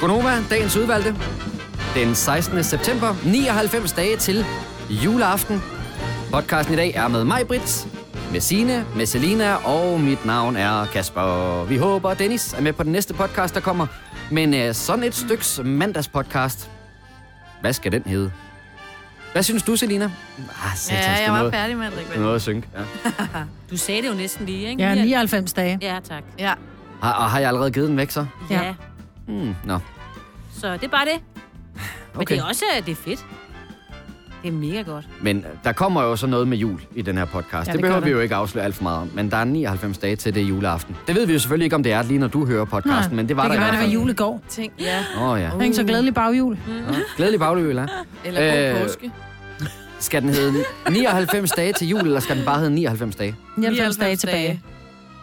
Gonova, dagens udvalgte. Den 16. september, 99 dage til juleaften. Podcasten i dag er med mig, Brits, med Sine, med Selina, og mit navn er Kasper. Vi håber, Dennis er med på den næste podcast, der kommer. Men uh, sådan et styks mandagspodcast. Hvad skal den hedde? Hvad synes du, Selina? Ah, satans, Ja, det jeg var noget, færdig med at drikke det vand. noget at synge. Ja. Du sagde det jo næsten lige, ikke? Ja, 99 dage. Ja, tak. Ja. Har, og har jeg allerede givet den væk, så? Ja. Ja. Hmm, nå. Så det er bare det. Men Okay. det er også det er fedt. Det er mega godt. Men øh, der kommer jo så noget med jul i den her podcast. Ja, det det, det behøver vi jo ikke afsløre alt for meget om. Men der er 99 dage til det juleaften. Det ved vi jo selvfølgelig ikke, om det er lige når du hører podcasten, men det var det der kan i være, det hvert var fald. jul i går. Tænk, ja. Åh oh, ja. Uh. Så glædelig baghjul. ja. Glædelig bagløb, eller? Eller god Øh, påske. Skal den hedde 99 dage til jul, eller skal den bare hedde 99 dage? 99 dage tilbage.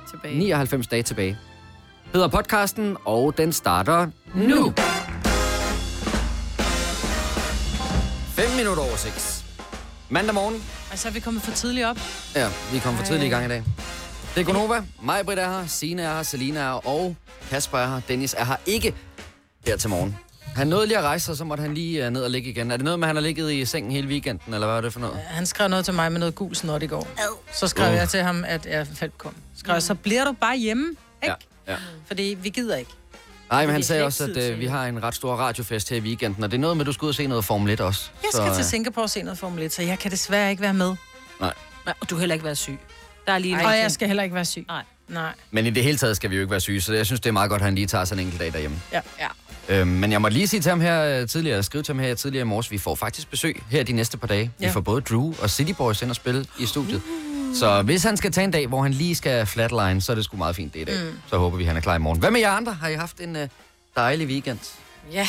tilbage. 99 dage tilbage. Hedder podcasten, og den starter nu. 5 minutter over 6. Mandag morgen. Altså, er vi kommet for tidligt op? Ja, vi kom for tidligt i gang i dag. Det er Gonova. Mig, Britt er her, Signe er her, Selina er her, og Kasper er her. Dennis er her ikke her til morgen. Han nåede lige at rejse sig, så måtte han lige uh, ned og ligge igen. Er det noget med, at han har ligget i sengen hele weekenden, eller hvad er det for noget? Han skrev noget til mig med noget gul snot i går. Så skrev Uh. jeg til ham, at jeg faldt kom. Skrev jeg, så bliver du bare hjemme, ikke? Ja, ja. Fordi vi gider ikke. Nej, men han sagde også, at uh, til vi har en ret stor radiofest her i weekenden, og det er noget med, at du skal ud og se noget Formel 1 også. Jeg skal så, til øh, Singapore og se noget Formel 1, så jeg kan desværre ikke være med. Nej. Nej, Og du har heller ikke været syg. Der er lige en Og jeg skal heller ikke være syg. Nej. Nej. Men i det hele taget skal vi jo ikke være syge, så jeg synes, det er meget godt, at han lige tager sådan en enkelt dag derhjemme. Ja. Ja. Øhm, men jeg må lige sige til ham her øh, tidligere, skrive til ham her tidligere i morges, vi får faktisk besøg her de næste par dage. Vi Ja. får både Drew og City Boys ind og spille i studiet. Så hvis han skal tage en dag, hvor han lige skal flatline, så er det sgu meget fint det i dag. Mm. Så håber vi, han er klar i morgen. Hvad med jer andre? Har I haft en øh, dejlig weekend? Ja. Jeg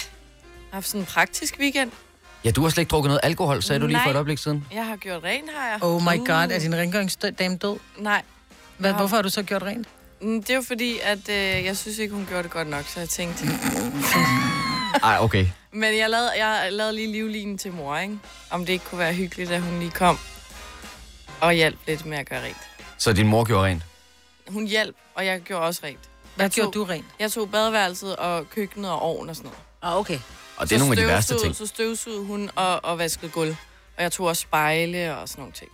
har haft sådan en praktisk weekend. Ja, du har slet ikke drukket noget alkohol, sagde du lige Nej. for et øjeblik siden. Jeg har gjort rent, har jeg. Oh my god, er din rengøringsdame død? Nej. Hvad, hvorfor har du så gjort rent? Mm, Det er jo fordi, at øh, jeg synes ikke, hun gjorde det godt nok, så jeg tænkte... Ej, okay. Men jeg lavede, jeg lavede lige livlinen til mor, ikke? Om det ikke kunne være hyggeligt, at hun lige kom og hjalp lidt med at gøre rent. Så din mor gjorde rent? Hun hjalp, og jeg gjorde også rent. Hvad Jeg gjorde tog- du rent? Jeg tog badeværelset og køkkenet og ovnen og sådan noget. Ah, okay. Og det er nogle af de værste ting. Så støvsugede hun og, og vaskede gulv. Og jeg tog også spejle og sådan nogle ting.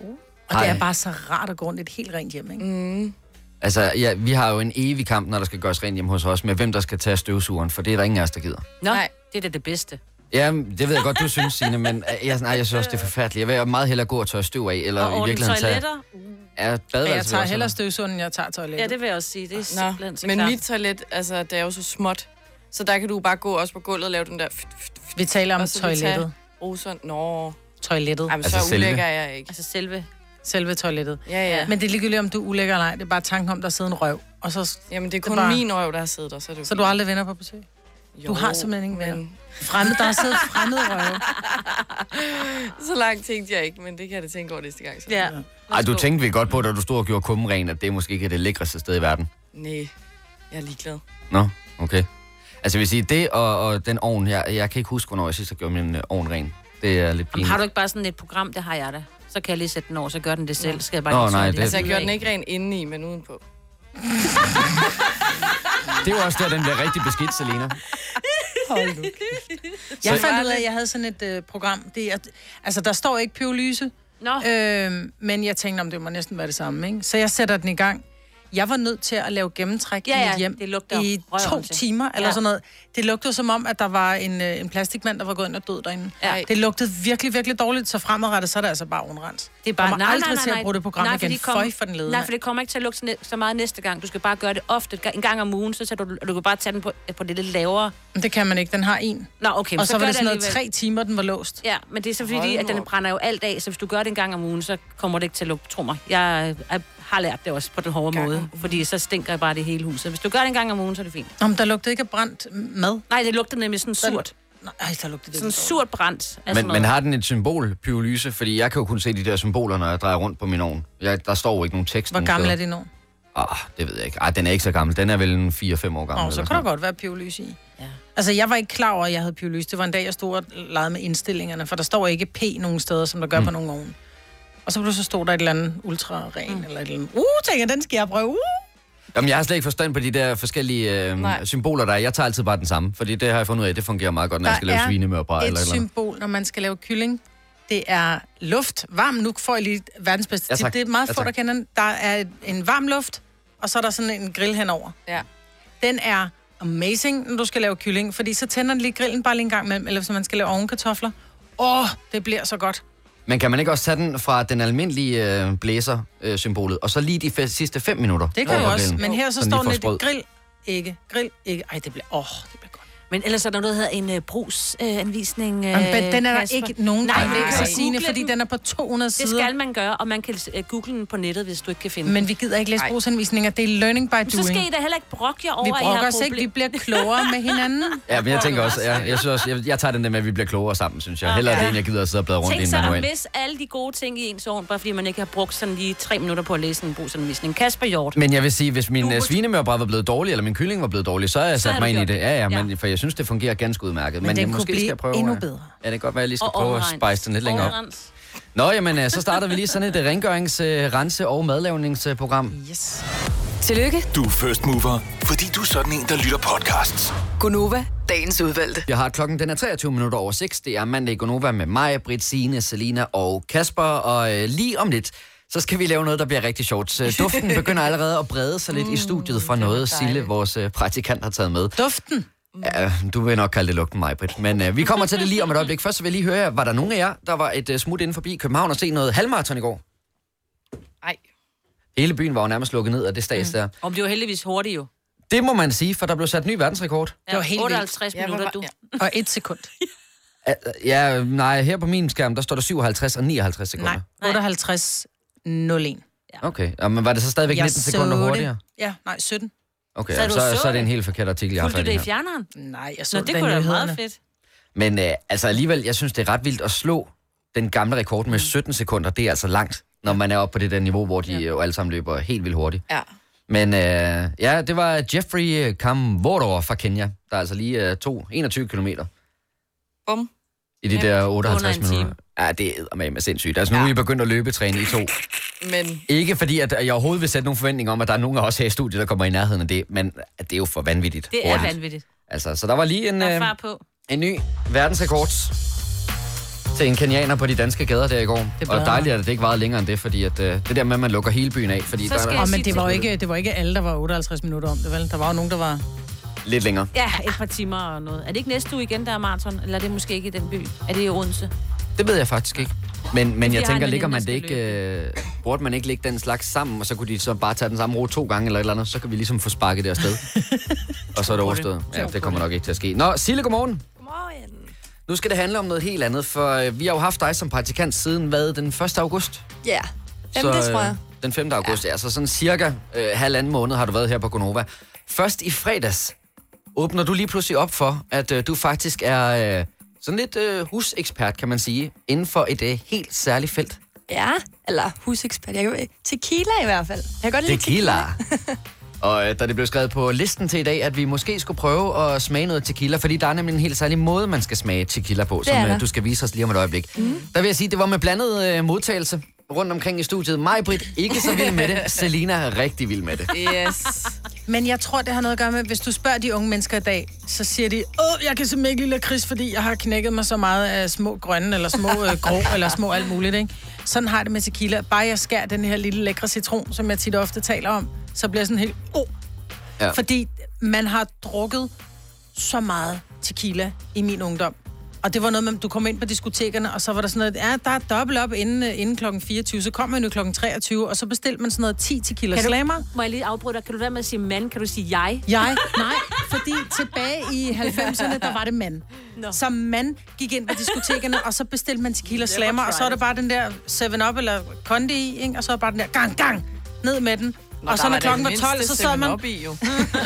Og det Ej. er bare så rart at gå rundt i et helt rent hjem, ikke? Mm. Altså, ja, vi har jo en evig kamp, når der skal gøres rent hjemme hos os, med hvem der skal tage støvsugeren, for det er der ingen af os, der gider. Nå, Nej. det er da det bedste. Ja, det ved jeg godt, du synes, Signe, men øh, jeg, nej, jeg synes også, det er forfærdeligt. Jeg vil meget hellere gå og tørre støv af, eller Og i virkeligheden tage... toiletter. Ja, badeværelse jeg tager hellere eller? støvsugeren, end jeg tager toilettet. Ja, det vil jeg også sige. Det er Nå, simpelthen så men klart. mit toilet, altså, det er jo så småt. Så der kan du bare gå også på gulvet og lave den der... Vi taler om toilettet. Roser. Nå, Toilettet. Ej, men Altså så selve? ulækker er jeg ikke. Altså selve... Selve toilettet. Ja, ja. Men det er ligegyldigt, om du er ulækker eller ej. Det er bare tanken om, der sidder en røv. Og så, Jamen, det er Det er kun bare- min røv, der har siddet der, så er det så du aldrig venner på besøg. Jo, Du har simpelthen ingen venner. Fremmed, der har siddet fremmede røve. Så langt tænkte jeg ikke, men det kan jeg da tænke over næste gang. Så. Ja. Ej, du tænkte vi godt på, da du stod og gjorde kummen ren, at det måske ikke er det lækreste sted i verden. Nej, jeg er ligeglad. Nå, okay. Altså, jeg vil sige, det og, og den ovn, jeg, jeg kan ikke huske, hvornår jeg sidst har gjort min øh, ovn ren. Det er lidt pinligt. har du ikke bare sådan et program, det har jeg da. Så kan jeg lige sætte den over, så gør den det selv. Skal jeg bare Nå, lige nej, tørre det- Altså, jeg gjorde den ikke ren indeni, men udenpå. Det er jo også der, den bliver rigtig beskidt, Selina. Hold nu Jeg fandt ud af, at jeg havde sådan et øh, program. Det er, altså, der står ikke pyrolyse, Nå, øh, men jeg tænkte, om det må næsten være det samme. Ikke? Så jeg sætter den i gang. Jeg var nødt til at lave gennemtræk Ja, i ja, mit hjem det lugter i to timer, eller Ja. sådan noget. Det lugtede som om, at der var en, øh, en plastikmand, der var gået ind og død derinde. Ja. Det lugtede virkelig, virkelig dårligt, så fremadrettet, så er det altså bare undrens. det er bare... kommer aldrig til at bruge det program igen. fordi kom- Føj for den lede, Nej, for det kommer ikke til at lugte så så meget næste gang. Du skal bare gøre det ofte. En gang om ugen, så sætter du, du kan bare tage den på, på det lidt lavere. Men det kan man ikke. Den har en. Nå, okay. Og så, var gør det sådan noget tre timer, den var låst. Ja, men det er så fordi, Hold at den brænder jo alt af, så hvis du gør det en gang om ugen, så kommer det ikke til at lugte, tro mig. Jeg, jeg har lært det også på den hårde Gang måde, fordi så stinker jeg bare det hele huset. Hvis du gør det en gang om ugen, så er det fint. Om der lugtede ikke af brændt mad. Nej, det lugter nemlig sådan surt. Nej, der lugtede det. Sådan så surt brændt. Men, men har den et symbol, pyrolyse? Fordi jeg kan jo kun se de der symboler, når jeg drejer rundt på min ovn. Jeg, der står jo ikke nogen tekst. Hvor nogen gammel er det nu? Ah, det ved jeg ikke. Ej, den er ikke så gammel. Den er vel en 4-5 år gammel. Nå, så kan der godt være pyrolyse i. Ja. Altså, jeg var ikke klar over, at jeg havde pyrolyse. Det var en dag, jeg stod og legede med indstillingerne, for der står ikke P nogen steder, som der gør mm. på nogle ovne. Og så pludselig stod der et eller andet ultra-ren, mm. eller et eller andet. Uh, tænker den skal jeg prøve. Uh! Jamen, jeg har slet ikke forstand på de der forskellige øh, Nej. symboler, der er. Jeg tager altid bare den samme, fordi det har jeg fundet ud af, det fungerer meget godt, når jeg skal lave svinemørbræd eller et eller andet. symbol, når man skal lave kylling. Det er luft. Varm. Nu får jeg lige verdens bedste Ja, tip. tak. Det er meget Ja, få, der kender den. Der er en varm luft, og så er der sådan en grill henover. Ja. Den er amazing, når du skal lave kylling, fordi så tænder den lige grillen bare lige en gang imellem, eller hvis man skal lave ovenkartofler. Åh, oh, det bliver så godt. Men kan man ikke også tage den fra den almindelige øh, blæser-symbolet, og så lige de fe- sidste fem minutter? Det kan jo også. Men her så Sådan står den lidt grill, ikke, grill, ikke. Ej, det bliver, åh, oh, det bliver. Men ellers er der noget, der hedder en uh, brugsanvisning. Uh, Men den er der ikke nogen, der Nej, nej, nej, læser, nej. Signe, fordi den. er på 200 Det sider. skal man gøre, og man kan uh, google den på nettet, hvis du ikke kan finde den. Men vi gider ikke læse Ej. brugsanvisninger. Det er learning by doing. Så skal I da heller ikke brokke jer over, vi at I brokker har os ikke, vi problem. bliver klogere med hinanden. Ja, men jeg tænker også, ja, jeg, synes også jeg, jeg tager den der med, at vi bliver klogere sammen, synes jeg. Hellere Ja. det, end jeg gider at sidde og bladre rundt i Tænk en sig at manual. miste alle de gode ting i ens ovn, bare fordi man ikke har brugt sådan lige tre minutter på at læse en brugsanvisning. Kasper Hjort. Men jeg vil sige, hvis min uh, svinemørbræd var blevet dårlig, eller min kylling var blevet dårlig, så har jeg Så sat mig ind i det. Ja, ja, det. men, for jeg synes, det fungerer ganske udmærket. Men den jeg kunne måske blive skal prøve, endnu øh, bedre. Ja, det kan godt være, at jeg lige skal Og prøve at overregns. spice den lidt længere op. Nå, jamen, øh, så starter vi lige sådan et øh, rengørings-, rense- og madlavningsprogram. Yes. Tillykke, Du er first mover, fordi du er sådan en, der lytter podcasts. Gunova, dagens udvalgte. Jeg har klokken, den er 23 minutter over 6. Det er mandag i Gonova med mig, Britt, Signe, Selina og Kasper. Og øh, lige om lidt, så skal vi lave noget, der bliver rigtig sjovt. Duften begynder allerede at brede sig lidt i studiet fra noget, Sille, vores praktikant, har taget med. Duften. Ja, du vil nok kalde det lugten, mig, Britt. Men øh, vi kommer til det lige om et øjeblik. Først så vil jeg lige høre jer, var der nogen af jer, der var et øh, smut inden forbi København og se noget halvmarathon i går? Ej. Hele byen var jo nærmest lukket ned af det stads der. Om det var heldigvis hurtigt jo. Det må man sige, for der blev sat ny verdensrekord. Ja, var helt vildt. 58 Ja, hvor minutter, du. ja. Og et sekund. Ja, nej, her på min skærm, der står der 57 og 59 sekunder. Nej, 58 01. Okay, ja, men var det så stadigvæk Jeg 19 sekunder så det. hurtigere? Ja, nej, 17. Okay, Så så, du så, så er det en helt forkert artikel, jeg har Fulgte du det i her. fjerneren? Nej, jeg så Nå, det den kunne da være meget fedt. Men øh, altså alligevel, jeg synes, det er ret vildt at slå den gamle rekord med 17 sekunder. Det er altså langt, når man er oppe på det der niveau, hvor de ja. jo alle sammen løber helt vildt hurtigt. Ja. Men øh, ja, det var Jeffrey Kamworor fra Kenya, der altså lige øh, tog 21 kilometer Bum. I de Ja, der 58 under en time. minutter. Ja, det er med med sindssygt. Altså nu er vi begyndt at løbetræne i to. Men Ikke fordi, at jeg overhovedet vil sætte nogle forventninger om, at der er nogen af os her i studiet, der kommer i nærheden af det, men at det er jo for vanvittigt. Det er hurtigt. vanvittigt. Altså, så der var lige en, øh, på. en ny verdensrekord til en kenianer på de danske gader der i går. er Og dejligt, at det ikke varede længere end det, fordi at, øh, det der med, at man lukker hele byen af, fordi Så der skal er der men det var, jo ikke, det var ikke alle, der var 58 minutter om det, vel? Der var jo nogen, der var... lidt længere. Ja, et par timer og noget. Er det ikke næste uge igen, der er maraton? Eller er det måske ikke i den by? Er det i Odense? Det ved jeg faktisk ikke. Men, men jeg tænker, ligger man det ikke, øh, burde man ikke lægge den slags sammen, og så kunne de så bare tage den samme rute to gange eller et eller andet, så kan vi ligesom få sparket det afsted. og så er det overstået. Ja, det kommer nok ikke til at ske. Nå, Sille, godmorgen. Godmorgen. Nu skal det handle om noget helt andet, for øh, vi har jo haft dig som praktikant siden, hvad, den 1. august? Ja, Jamen, det øh, tror jeg. Den 5. august, ja. Så sådan cirka øh, halvanden måned har du været her på Gonova. Først i fredags åbner du lige pludselig op for, at øh, du faktisk er øh, sådan lidt øh, husekspert, kan man sige, inden for et øh, helt særligt felt. Ja, eller husekspert. Jeg kan, tequila i hvert fald. Jeg kan godt lide Tequila. Og øh, da det blev skrevet på listen til i dag, at vi måske skulle prøve at smage noget tequila, fordi der er nemlig en helt særlig måde, man skal smage tequila på, som øh, du skal vise os lige om et øjeblik. Mm. Der vil jeg sige, at det var med blandet øh, modtagelse rundt omkring i studiet. Mig, Britt, ikke så vild med det. Selina er rigtig vild med det. Yes. Men jeg tror, det har noget at gøre med, hvis du spørger de unge mennesker i dag, så siger de, åh, jeg kan simpelthen ikke lide lakrids, fordi jeg har knækket mig så meget af små grønne, eller små øh, grå, eller små alt muligt, ikke? Sådan har det med tequila. Bare jeg skærer den her lille lækre citron, som jeg tit ofte taler om, så bliver jeg sådan helt, åh. Ja. Fordi man har drukket så meget tequila i min ungdom. Og det var noget med, du kom ind på diskotekerne, og så var der sådan noget, ja, der er dobbelt op inden, øh, inden klokken 24, så kom man jo klokken 23, og så bestilte man sådan noget 10 tequila Kan du- slammer. Må jeg lige afbryde dig? Kan du være med at sige mand? Kan du sige jeg? Jeg? Nej, fordi tilbage i 90'erne, der var det mand. Nå. Som mand gik ind på diskotekerne, og så bestilte man tequila slammer, og så er der bare den der 7-Up eller Condi i, ikke? og så er der bare den der gang, gang, ned med den. Nå, og så der når klokken var det 12, mindste så sad man, 7-Up i, jo.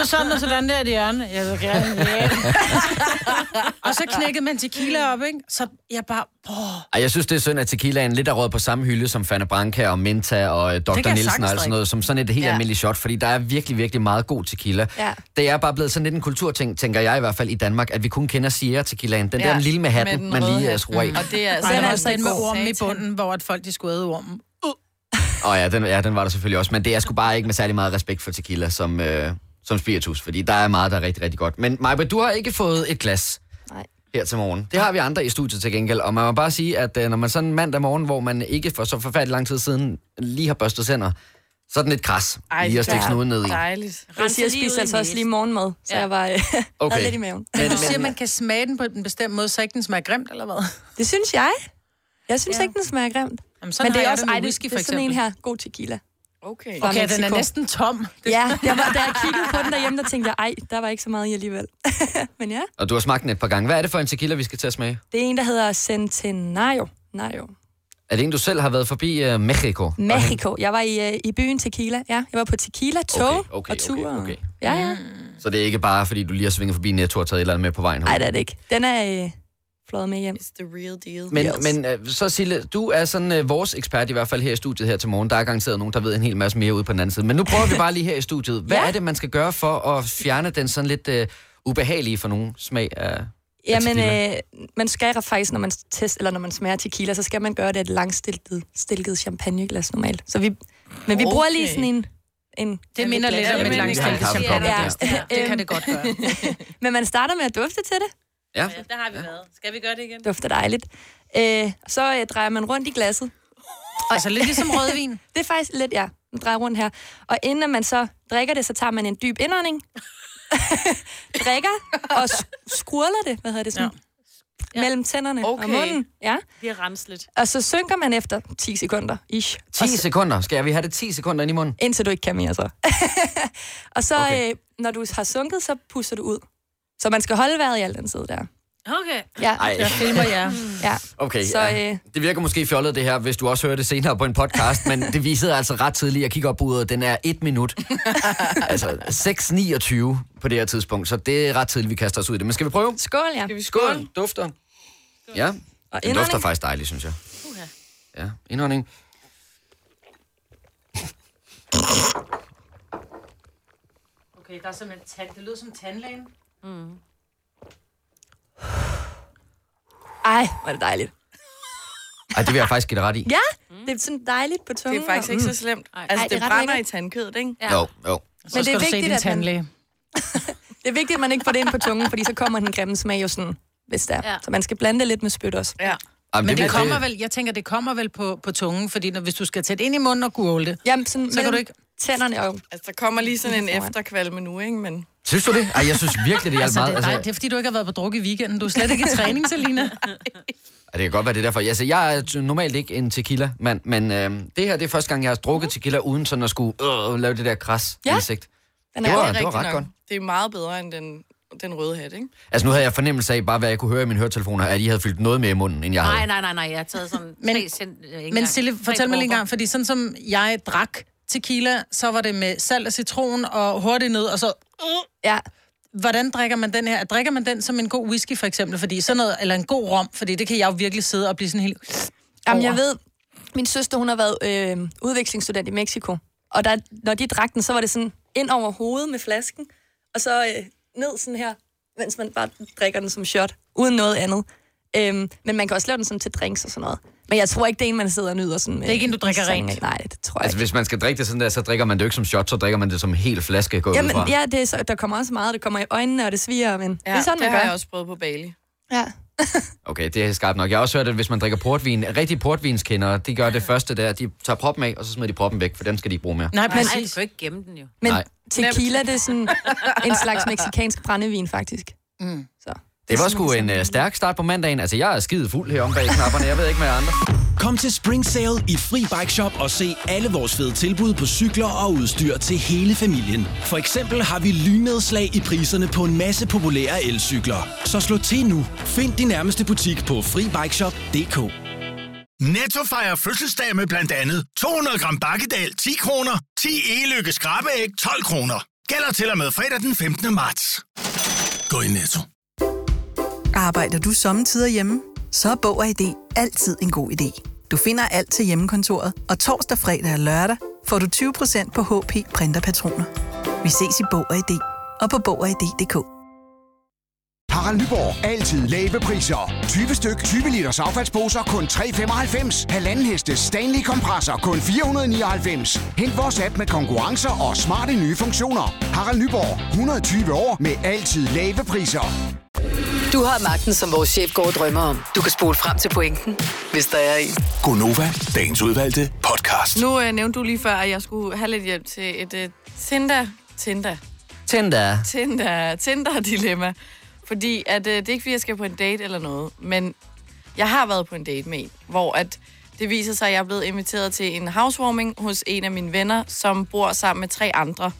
så sad man sådan der i hjørne. Jeg vil gerne, og så knækkede man tequila op, ikke? Så jeg bare, åh, Ej, jeg synes, det er synd, at tequilaen lidt er råd på samme hylde som Fanny Branca og Minta og øh, Dr. Nielsen og alt sådan noget, som sådan et helt Ja. almindeligt shot, fordi der er virkelig, virkelig meget god tequila. Ja. Det er bare blevet sådan lidt en kulturting, tænker jeg i hvert fald i Danmark, at vi kun kender Sierra tequilaen. Den der Ja, lille med hatten, den man lige øh, skruer af. Og det er altså Ej, der Den er altså også den med ormen i bunden, hvor at folk de skulle æde ormen. Og ja den, ja, den var der selvfølgelig også. Men det er sgu bare ikke med særlig meget respekt for tequila som, øh, som spiritus, fordi der er meget, der er rigtig, rigtig godt. Men Maja, du har ikke fået et glas Nej. her til morgen. Det har vi andre i studiet til gengæld. Og man må bare sige, at øh, når man sådan mandag morgen, hvor man ikke for så forfærdelig lang tid siden lige har børstet tænder, så er den lidt kras Ej, lige at stikke snuden ned i. Dejligt. Jeg siger, jeg spiste altså også lige morgenmad, så Ja. jeg var øh, Okay. lidt i maven. Men du siger, man kan smage den på en bestemt måde, så ikke den smager grimt, eller hvad? Det synes jeg. Jeg synes Ja. ikke, den smager grimt. Jamen, sådan Men det er også det ej, det, whisky, det for er sådan en her god tequila. Okay. Fra Okay, den er næsten tom. Ja, jeg var, da jeg kiggede på den derhjemme, der tænkte jeg, ej, der var ikke så meget i alligevel. Men ja, Og du har smagt den et par gange. Hvad er det for en tequila, vi skal at smage? det er en, der hedder Centenario. Nario. Er det en, du selv har været forbi uh, Mexico? Mexico. Jeg var i, øh, i byen Tequila. Ja, jeg var på Tequila-tog Okay, okay, og tur. okay, okay. Ja, ja. Så det er ikke bare, fordi du lige har svinget forbi Netto og taget et eller andet med på vejen? Nej, det er det ikke. Den er flået med hjem. It's the real deal. Men, Yes. men øh, så Sille, du er sådan øh, vores ekspert i hvert fald her i studiet her til morgen. Der er garanteret nogen, der ved en hel masse mere ude på den anden side. Men nu prøver vi bare lige her i studiet. Hvad Ja. er det, man skal gøre for at fjerne den sådan lidt øh, ubehagelige for nogen smag af Jamen, øh, man skal faktisk, når man test, eller når man smager tequila, så skal man gøre det et langstilket stilket champagneglas normalt. Så vi, men vi bruger lige Okay. sådan en... en Det minder lidt om det et om champagne. Ja, ja. det kan det godt gøre. Men man starter med at dufte til det. Ja, Ja, der har vi været. Skal vi gøre det igen? Dufter dejligt. Øh, så øh, drejer man rundt i glasset. Altså lidt ligesom rødvin. Det er faktisk lidt, ja, man drejer rundt her. Og inden man så drikker det, så tager man en dyb indånding, drikker og sk- skurler det, hvad hedder det sådan, ja. mellem tænderne Okay. og munden. Ja. Det er remsligt. Og så synker man efter 10 sekunder, ish. 10 Og så, sekunder. Skal vi have det 10 sekunder ind i munden? indtil du ikke kan mere, så. og så, okay. øh, når du har sunket, så puster du ud. Så man skal holde vejret i al den tid der. Okay. Ja, Ej, Jeg filmer jer. ja. okay. Så, ja. øh, Det virker måske fjollet det her, hvis du også hører det senere på en podcast, men det viser altså ret tidligt. Jeg kigger op på uret, den er et minut. altså 6.29 på det her tidspunkt, så det er ret tidligt, vi kaster os ud i det. Men skal vi prøve? skål, ja. Skal vi Skål, skål? dufter. Ja, Og den dufter faktisk dejligt, synes jeg. Uha. Ja, indånding. Okay, der er simpelthen tand. Det lyder som tandlægen. Ej, hvor er det dejligt. Ej, det vil jeg faktisk give dig ret i. Ja, det er sådan dejligt på Det tungen. er faktisk ikke så slemt. Altså, Ej, det er det brænder i tandkødet, ikke? Ja. Jo, jo. Så det er skal du se vigtigt, din at man- tandlæge. Det er vigtigt, at man ikke får det ind på tungen, fordi så kommer den grimme smag jo sådan, hvis det er. Ja. Så man skal blande det lidt med spyt også. Ja. Jamen, Men det vil- kommer vel, jeg tænker, det kommer vel på, på tungen, fordi når, hvis du skal tæt ind i munden og gurgle det, Jamen, sådan, så kan du ikke... Tænderne og... Altså, der kommer lige sådan en efterkvalme nu, ikke? Men Synes du det? Ej, jeg synes virkelig, det hjalp Altså, meget. det, nej, det er fordi, du ikke har været på druk i weekenden. Du er slet ikke i træning, Selina. Ja, det kan godt være, det er derfor. Altså, jeg er normalt ikke en tequila-mand, men øh, det her det er første gang, jeg har drukket tequila, uden sådan at skulle øh, lave det der kras Ja. insekt. Den Det er, var- det er det var rigtigt ret nok. godt. Det er meget bedre end den, den røde hat, ikke? Altså, nu havde jeg fornemmelse af, bare hvad jeg kunne høre i mine høretelefoner, at I havde fyldt noget mere i munden, end jeg havde. Nej, nej, nej, nej. Jeg har taget sådan Men- tre cent... øh, Men. Sille, fortæl mig lige en gang, fordi sådan som jeg drak tequila, så var det med salt og citron og hurtigt ned, og så... ja, Hvordan drikker man den her? Drikker man den som en god whisky, for eksempel? Fordi sådan noget, eller en god rom, fordi det kan jeg jo virkelig sidde og blive sådan helt... Jamen, jeg ved, min søster, hun har været øh, udvekslingsstudent i Mexico. Og der, når de drak den, så var det sådan ind over hovedet med flasken, og så øh, ned sådan her, mens man bare drikker den som shot, uden noget andet. Øhm, men man kan også lave den sådan til drinks og sådan noget. Men jeg tror ikke, det er en, man sidder og nyder sådan med. Det er ikke en, du drikker sådan, rent? Nej, det tror jeg Altså, ikke. hvis man skal drikke det sådan der, så drikker man det jo ikke som shot, så drikker man det som en hel flaske gå ud fra. Jamen, ja, det er så, der kommer også meget. Det kommer i øjnene, og det sviger, men ja, det er sådan, det man har gør. jeg også prøvet på Bali. Ja. Okay, det er skarpt nok. Jeg har også hørt, at hvis man drikker portvin, rigtige portvinskendere, de gør det første der, de tager proppen af, og så smider de proppen væk, for den skal de ikke bruge mere. Nej, Nej, du præcis. kan jo ikke gemme den jo. Men Nej. tequila, det er sådan en slags meksikansk brændevin, faktisk. Mm. Så. Det var sgu en uh, stærk start på mandagen. Altså, jeg er skide fuld herom bag knapperne. Jeg ved ikke med andre. Kom til Spring Sale i Fri Bike Shop og se alle vores fede tilbud på cykler og udstyr til hele familien. For eksempel har vi lynedslag i priserne på en masse populære elcykler. Så slå til nu. Find din nærmeste butik på FriBikeShop.dk. Netto fejrer fødselsdag med blandt andet 200 gram bakkedal 10 kroner, 10 e-lykke skrabeæg 12 kroner. Gælder til og med fredag den 15. marts. Gå i Netto. Arbejder du sommetider hjemme? Så er Bog og ID altid en god idé. Du finder alt til hjemmekontoret, og torsdag, fredag og lørdag får du 20% på HP printerpatroner. Vi ses i Bog og ID og på Bog og ID.dk. Harald Nyborg. Altid lave priser. 20 styk, 20 liters affaldsposer kun 3,95. Halvanden heste Stanley kompresser kun 499. Hent vores app med konkurrencer og smarte nye funktioner. Harald Nyborg. 120 år med altid lave priser. Du har magten, som vores chef går og drømmer om. Du kan spole frem til pointen, hvis der er en. Gonova, dagens udvalgte podcast. Nu øh, nævnte du lige før, at jeg skulle have lidt hjælp til et øh, Tinder, Tinder, Tinder. Tinder, Tinder-dilemma. Fordi at, øh, det er ikke, fordi jeg skal på en date eller noget, men jeg har været på en date med en, hvor at det viser sig, at jeg er blevet inviteret til en housewarming hos en af mine venner, som bor sammen med tre andre.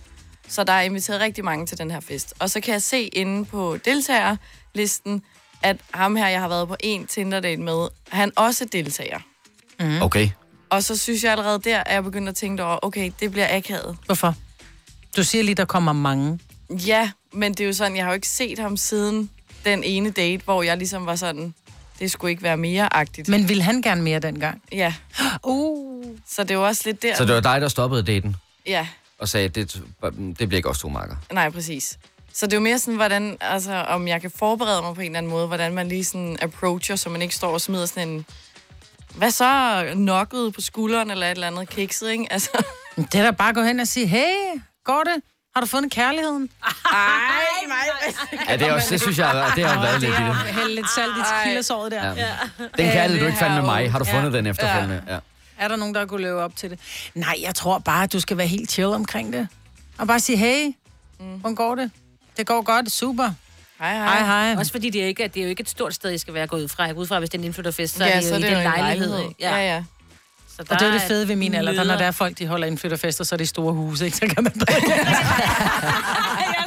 Så der er inviteret rigtig mange til den her fest. Og så kan jeg se inde på deltagerlisten, at ham her, jeg har været på en Tinder-date med, han også deltager. Mm. Okay. Og så synes jeg allerede der, at jeg begyndte at tænke over, okay, det bliver akavet. Hvorfor? Du siger lige, der kommer mange. Ja, men det er jo sådan, jeg har jo ikke set ham siden den ene date, hvor jeg ligesom var sådan, det skulle ikke være mere-agtigt. Men vil han gerne mere dengang? Ja. Uh. Så det er jo også lidt der. Så det var dig, der stoppede daten Ja, og sagde, det, det bliver ikke os to marker. nej, præcis. Så det er jo mere sådan, hvordan, altså, om jeg kan forberede mig på en eller anden måde, hvordan man lige sådan approacher, så man ikke står og smider sådan en, hvad så, nokket på skulderen eller et eller andet kikset, ikke? Altså, Det er da bare at gå hen og sige, hey, går det? Har du fundet kærligheden? ej, nej. Ja, det, er også, det synes jeg, det har været lidt i det. Hælde lidt salt i tequila-såret der. Ja. Den kærlighed, du ikke fandt med mig, har du fundet den efterfølgende? Ja. Er der nogen, der kunne leve op til det? Nej, jeg tror bare, at du skal være helt chill omkring det. Og bare sige, hey, hvordan går det? Det går godt, super. Hej, Hej, hej. Også fordi det er, ikke, det er jo ikke et stort sted, I skal være gået ud fra. Jeg går ud fra, hvis det er en indflytterfest, så Ja, er det så er det den jo en lejlighed. lejlighed. ikke? Ja, ja. Så Og det er jo det fede ved min alder, der når der er folk, de holder indflytterfester, så er det store huse, ikke? Så kan man drikke. ja,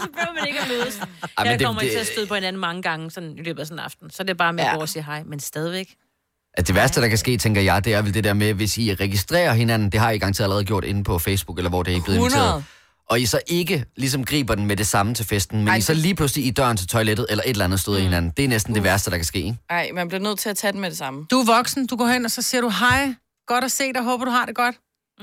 så behøver man ikke at mødes. Men jeg det- kommer det- til at støde på hinanden mange gange sådan, i løbet af sådan en aften. Så det er bare med Ja. at gå og sige hej, men stadigvæk. At det værste, der kan ske, tænker jeg, det er vel det der med, hvis I registrerer hinanden, det har I garanteret allerede gjort inde på Facebook, eller hvor det er I blevet 100. inviteret. Og I så ikke ligesom griber den med det samme til festen, men Ej, I så lige pludselig i døren til toilettet, eller et eller andet støder mm. hinanden. Det er næsten det værste, der kan ske, ikke? Ej, man bliver nødt til at tage den med det samme. Du er voksen, du går hen, og så siger du, hej, godt at se dig, håber du har det godt.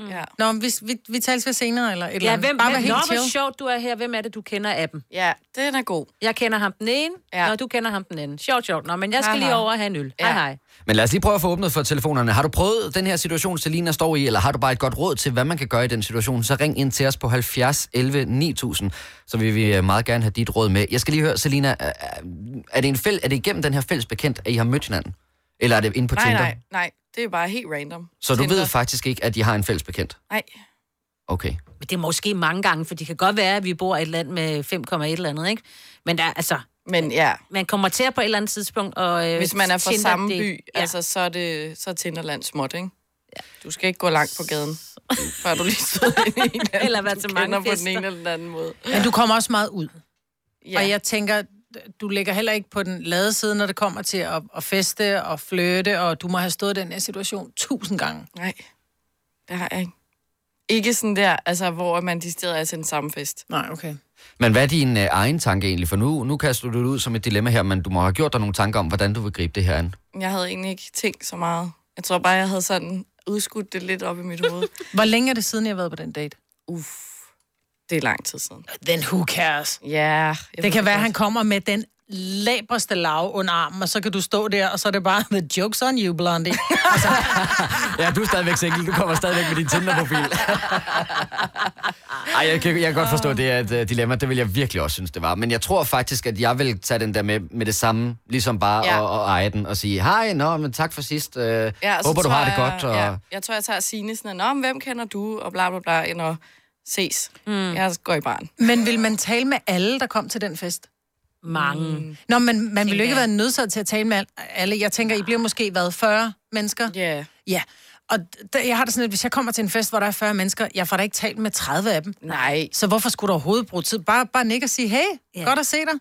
Ja. Nå, vi, vi, vi tales ved senere, eller et eller Ja, andet. hvem, Bare hvem, være Nå, helt hvor sjovt, du er her. Hvem er det, du kender af dem? Ja, den er god. Jeg kender ham den ene, Ja. og du kender ham den anden. Sjovt, sjovt. Nå, men jeg skal Hej, lige over og have en øl. Ja. Hej, hej. Men lad os lige prøve at få åbnet for telefonerne. Har du prøvet den her situation, Selina står i, eller har du bare et godt råd til, hvad man kan gøre i den situation, så ring ind til os på 70 11 9000, så vil vi øh, meget gerne have dit råd med. Jeg skal lige høre, Selina, er- er det, en fæl, er det igennem den her fælles bekendt, at I har mødt hinanden? Eller er det inde på Nej, Tinder? nej, nej. Det er bare helt random. Så du Tinder. ved faktisk ikke, at de har en fælles bekendt? Nej. Okay. Men det er måske mange gange, for det kan godt være, at vi bor i et land med 5,1 eller andet, ikke? Men der, er- altså, Men ja, man kommer til at på et eller andet tidspunkt, og øh, hvis man er fra Tinder, samme det- by, ja. altså, så er, det, så er Tinderland småt, ikke? Ja. Du skal ikke gå langt på gaden, før du lige stod ind i en eller være til mange på den ene eller den anden måde. Men du kommer også meget ud. Ja. Og jeg tænker, du ligger heller ikke på den lade side, når det kommer til at, at feste og flirte, og du må have stået i den her situation tusind gange. Nej, det har jeg ikke. Ikke sådan der, altså, hvor man decideret er til den samme fest. Nej, okay. Men hvad er din øh, egen tanke egentlig? For nu, nu kaster du det ud som et dilemma her, men du må have gjort dig nogle tanker om, hvordan du vil gribe det her an. Jeg havde egentlig ikke tænkt så meget. Jeg tror bare, jeg havde sådan udskudt det lidt op i mit hoved. Hvor længe er det siden, jeg har været på den date? Uff, det er lang tid siden. Then who cares? Ja. ved Det kan være, at han kommer med den labreste lav under armen, og så kan du stå der, og så er det bare, the joke's on you, Blondie. Ja, du er stadigvæk single. Du kommer stadigvæk med din Tinder-profil. Ej, jeg kan, jeg kan godt forstå, at det er et uh, dilemma. Det vil jeg virkelig også synes, det var. Men jeg tror faktisk, at jeg vil tage den der med, med det samme, ligesom bare Ja. at, at eje den og sige, hej, nå, men tak for sidst. Uh, ja, og håber, du har det jeg, godt. Og... Ja, jeg tror, jeg tager Signe sådan, Nå, men hvem kender du? Og bla bla bla, at ses. Mm. Jeg går i barn. Men vil man tale med alle, der kom til den fest? mange. Mm. Nå, men man vil jo ikke være nødsaget til at tale med al- alle. Jeg tænker, I bliver måske været 40 mennesker. Ja. Yeah. Ja. Og d- jeg har det sådan, at hvis jeg kommer til en fest, hvor der er 40 mennesker, jeg får da ikke talt med 30 af dem. Nej. Så hvorfor skulle du overhovedet bruge tid? Bare, bare nikke og sige, hey, Ja. godt at se dig.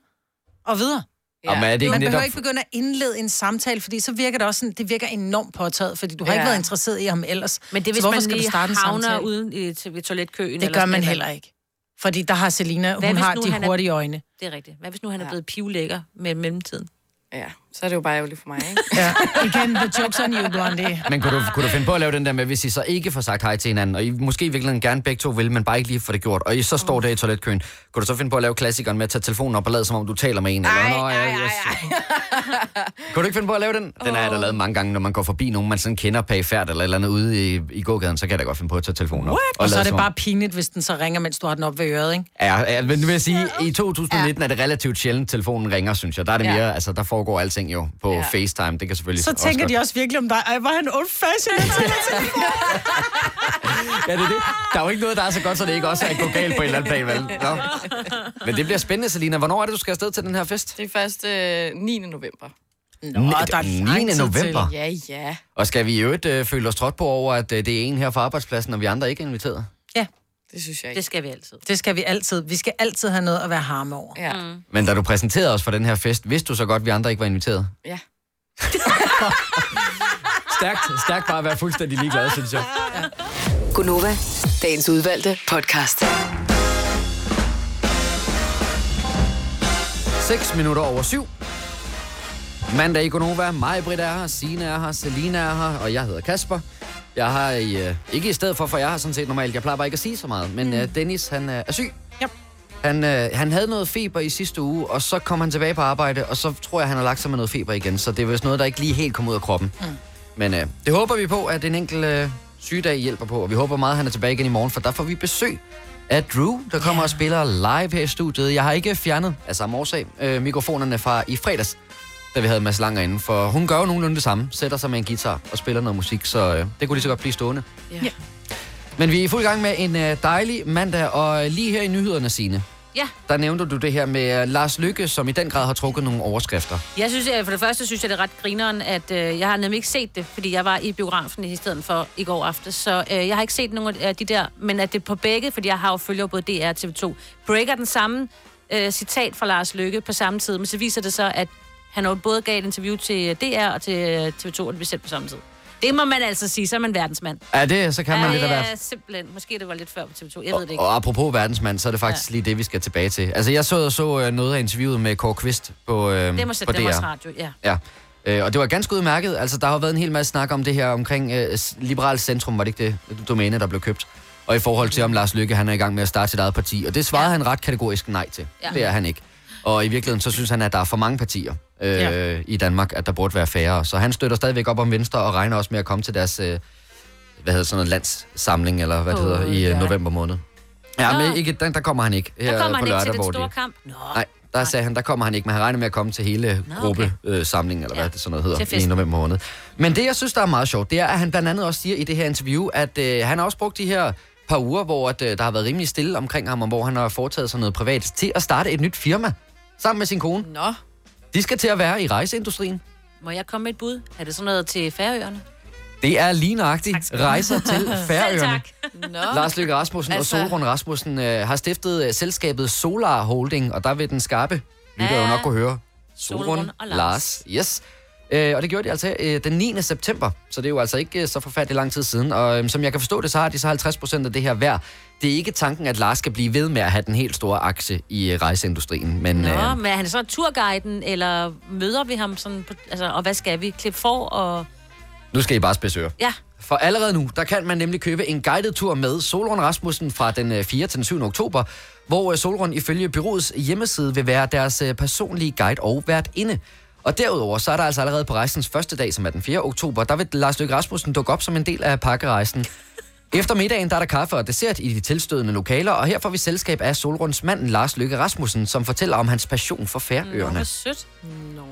Og videre. Ja. Er det ikke Man netop... behøver ikke begynde at indlede en samtale, fordi så virker det også sådan, det virker enormt påtaget, fordi du har Ja. ikke været interesseret i ham ellers. Men det er, Så hvis hvorfor man skal du lige starte en havner samtale? uden i, til, ved toiletkøen. Det eller gør man heller ikke. Fordi der har Selina, Hvad hun har de han er- hurtige øjne. Det er rigtigt. Hvad hvis nu han er Ja. blevet pivlækker med mellemtiden? Ja, Så er det jo bare ærgerligt for mig, ikke? Ja. Igen, the joke's on you, Blondie. Men kunne du, kunne du finde på at lave den der med, hvis I så ikke får sagt hej til hinanden, og I måske i virkeligheden gerne begge to vil, men bare ikke lige får det gjort, og I så står der i toiletkøen, kunne du så finde på at lave klassikeren med at tage telefonen op og lade, som om du taler med en? eller, Nå, ja, yes. Kunne du ikke finde på at lave den? Den har jeg da lavet mange gange, når man går forbi nogen, man sådan kender pæfærd eller et eller andet ude i, i gågaden, så kan jeg da godt finde på at tage telefonen op. Og så lade er det bare pinligt, hvis den så ringer, mens du har den op ved øret, ikke? Ja, ja, men nu vil jeg sige, i 2019 er det relativt sjældent, telefonen ringer, synes jeg. Der er det Ja. mere, altså der foregår alting jo på Ja. FaceTime. Det kan selvfølgelig Så også tænker godt- de også virkelig om dig. Ej, var han old fashion? Ja, det er det. Der er jo ikke noget, der er så godt, så det ikke også er gå galt på en eller anden plan, vel? Nå. Men det bliver spændende, Selina. Hvornår er det, du skal afsted til den her fest? Det er først øh, 9. november. Nå, der er 9. november. Ja, ja. Og skal vi i øvrigt øh, føle os trådt på over, at øh, det er en her fra arbejdspladsen, og vi andre ikke er inviteret? Ja. Det synes jeg ikke. Det skal vi altid. Det skal vi altid. Vi skal altid have noget at være harme over. Ja. Mm. Men da du præsenterede os for den her fest, vidste du så godt, at vi andre ikke var inviteret? Ja. Stærkt, stærkt bare at være fuldstændig ligeglad, synes jeg. Gunova, dagens udvalgte podcast. 6 minutter over syv. Mandag i Gonova. Mig, Britt er her, Signe er her, Selina er her, og jeg hedder Kasper. Jeg har øh, ikke i stedet for, for jeg har sådan set normalt, jeg plejer bare ikke at sige så meget, men øh, Dennis, han øh, er syg. Yep. Han, øh, han havde noget feber i sidste uge, og så kom han tilbage på arbejde, og så tror jeg, han har lagt sig med noget feber igen, så det er vist noget, der ikke lige helt kom ud af kroppen. Mm. Men øh, det håber vi på, at en enkelt øh, sygedag hjælper på, og vi håber meget, at han er tilbage igen i morgen, for der får vi besøg af Drew, der kommer og spiller live her i studiet. Jeg har ikke fjernet af samme årsag øh, mikrofonerne fra i fredags, da vi havde Mads Langer inde, for hun gør jo nogenlunde det samme, sætter sig med en guitar og spiller noget musik, så øh, det kunne lige så godt blive stående. Ja. Men vi er i fuld gang med en øh, dejlig mandag, og lige her i nyhederne, Signe, Ja. der nævnte du det her med øh, Lars Lykke, som i den grad har trukket nogle overskrifter. Jeg synes, øh, for det første synes jeg, det er ret grineren, at øh, jeg har nemlig ikke set det, fordi jeg var i biografen i stedet for i går aftes, så øh, jeg har ikke set nogen af de der, men at det på begge, fordi jeg har jo følger både DR og TV2, breaker den samme øh, citat fra Lars Lykke på samme tid, men så viser det så, at han både gav et interview til DR og til øh, TV2, og det blev sendt på samme tid. Det må man altså sige, så er man verdensmand. Er det, så kan man ja, lidt af hvert. Ja, simpelthen. Måske det var lidt før på TV2, jeg ved det ikke. Og apropos verdensmand, så er det faktisk ja. lige det, vi skal tilbage til. Altså, jeg så og så øh, noget af interviewet med Kåre Kvist på, øh, Det må på DR. Danmarks Radio, ja. Ja. Øh, og det var ganske udmærket. Altså, der har været en hel masse snak om det her omkring øh, Liberalt Centrum, var det ikke det domæne, der blev købt? Og i forhold til, om Lars Lykke han er i gang med at starte sit eget parti. Og det svarede ja. han ret kategorisk nej til. Ja. Ja. Det er han ikke. Og i virkeligheden, så synes han, at der er for mange partier øh, Ja. ja. i Danmark, at der burde være færre. Så han støtter stadigvæk op om Venstre og regner også med at komme til deres, øh, hvad hedder sådan noget, landssamling, eller hvad det På hedder, i øh, lørdag. november måned. Ja, men ikke, der, der kommer han ikke her Der kommer på han ikke lørdag, til den store de... kamp. Nå. Nej, der sagde han, der kommer han ikke, men han regner med at komme til hele Nå, gruppesamlingen, eller hvad det sådan noget hedder, i november måned. Men det, jeg synes, der er meget sjovt, det er, at han blandt andet også siger i det her interview, at øh, han har også brugt de her par uger, hvor at, øh, der har været rimelig stille omkring ham, og hvor han har foretaget sig noget privat, til at starte et nyt firma sammen med sin kone. Nå. De skal til at være i rejseindustrien. Må jeg komme med et bud? Er det sådan noget til Færøerne? Det er lige nøjagtigt rejser til Færøerne. Nå. Lars Løkke Rasmussen altså... Og Solrun Rasmussen øh, har stiftet øh, selskabet Solar Holding, og der vil den skarpe lytter jo Ja. nok kunne høre. Solrun Solrun og. Lars. Lars. Yes. Øh, og det gjorde de altså øh, den 9. september, så det er jo altså ikke øh, så forfærdeligt lang tid siden. Og øh, som jeg kan forstå det, så har de så 50 procent af det her værd. Det er ikke tanken, at Lars skal blive ved med at have den helt store aktie i øh, rejseindustrien. Men, Nå, øh, men er han så turguiden, eller møder vi ham sådan, på, altså, og hvad skal vi? Klip for og... nu skal I bare spidse. Ja, For allerede nu, der kan man nemlig købe en guided tur med Solrun Rasmussen fra den øh, 4. til den 7. oktober, hvor øh, Solrun ifølge byrådets hjemmeside vil være deres øh, personlige guide og vært inde. Og derudover, så er der altså allerede på rejsens første dag, som er den 4. oktober, der vil Lars Løkke Rasmussen dukke op som en del af pakkerejsen. Efter middagen, der er der kaffe og dessert i de tilstødende lokaler, og her får vi selskab af Solruns mand, Lars Løkke Rasmussen, som fortæller om hans passion for Nå, Færøerne. hvor sødt.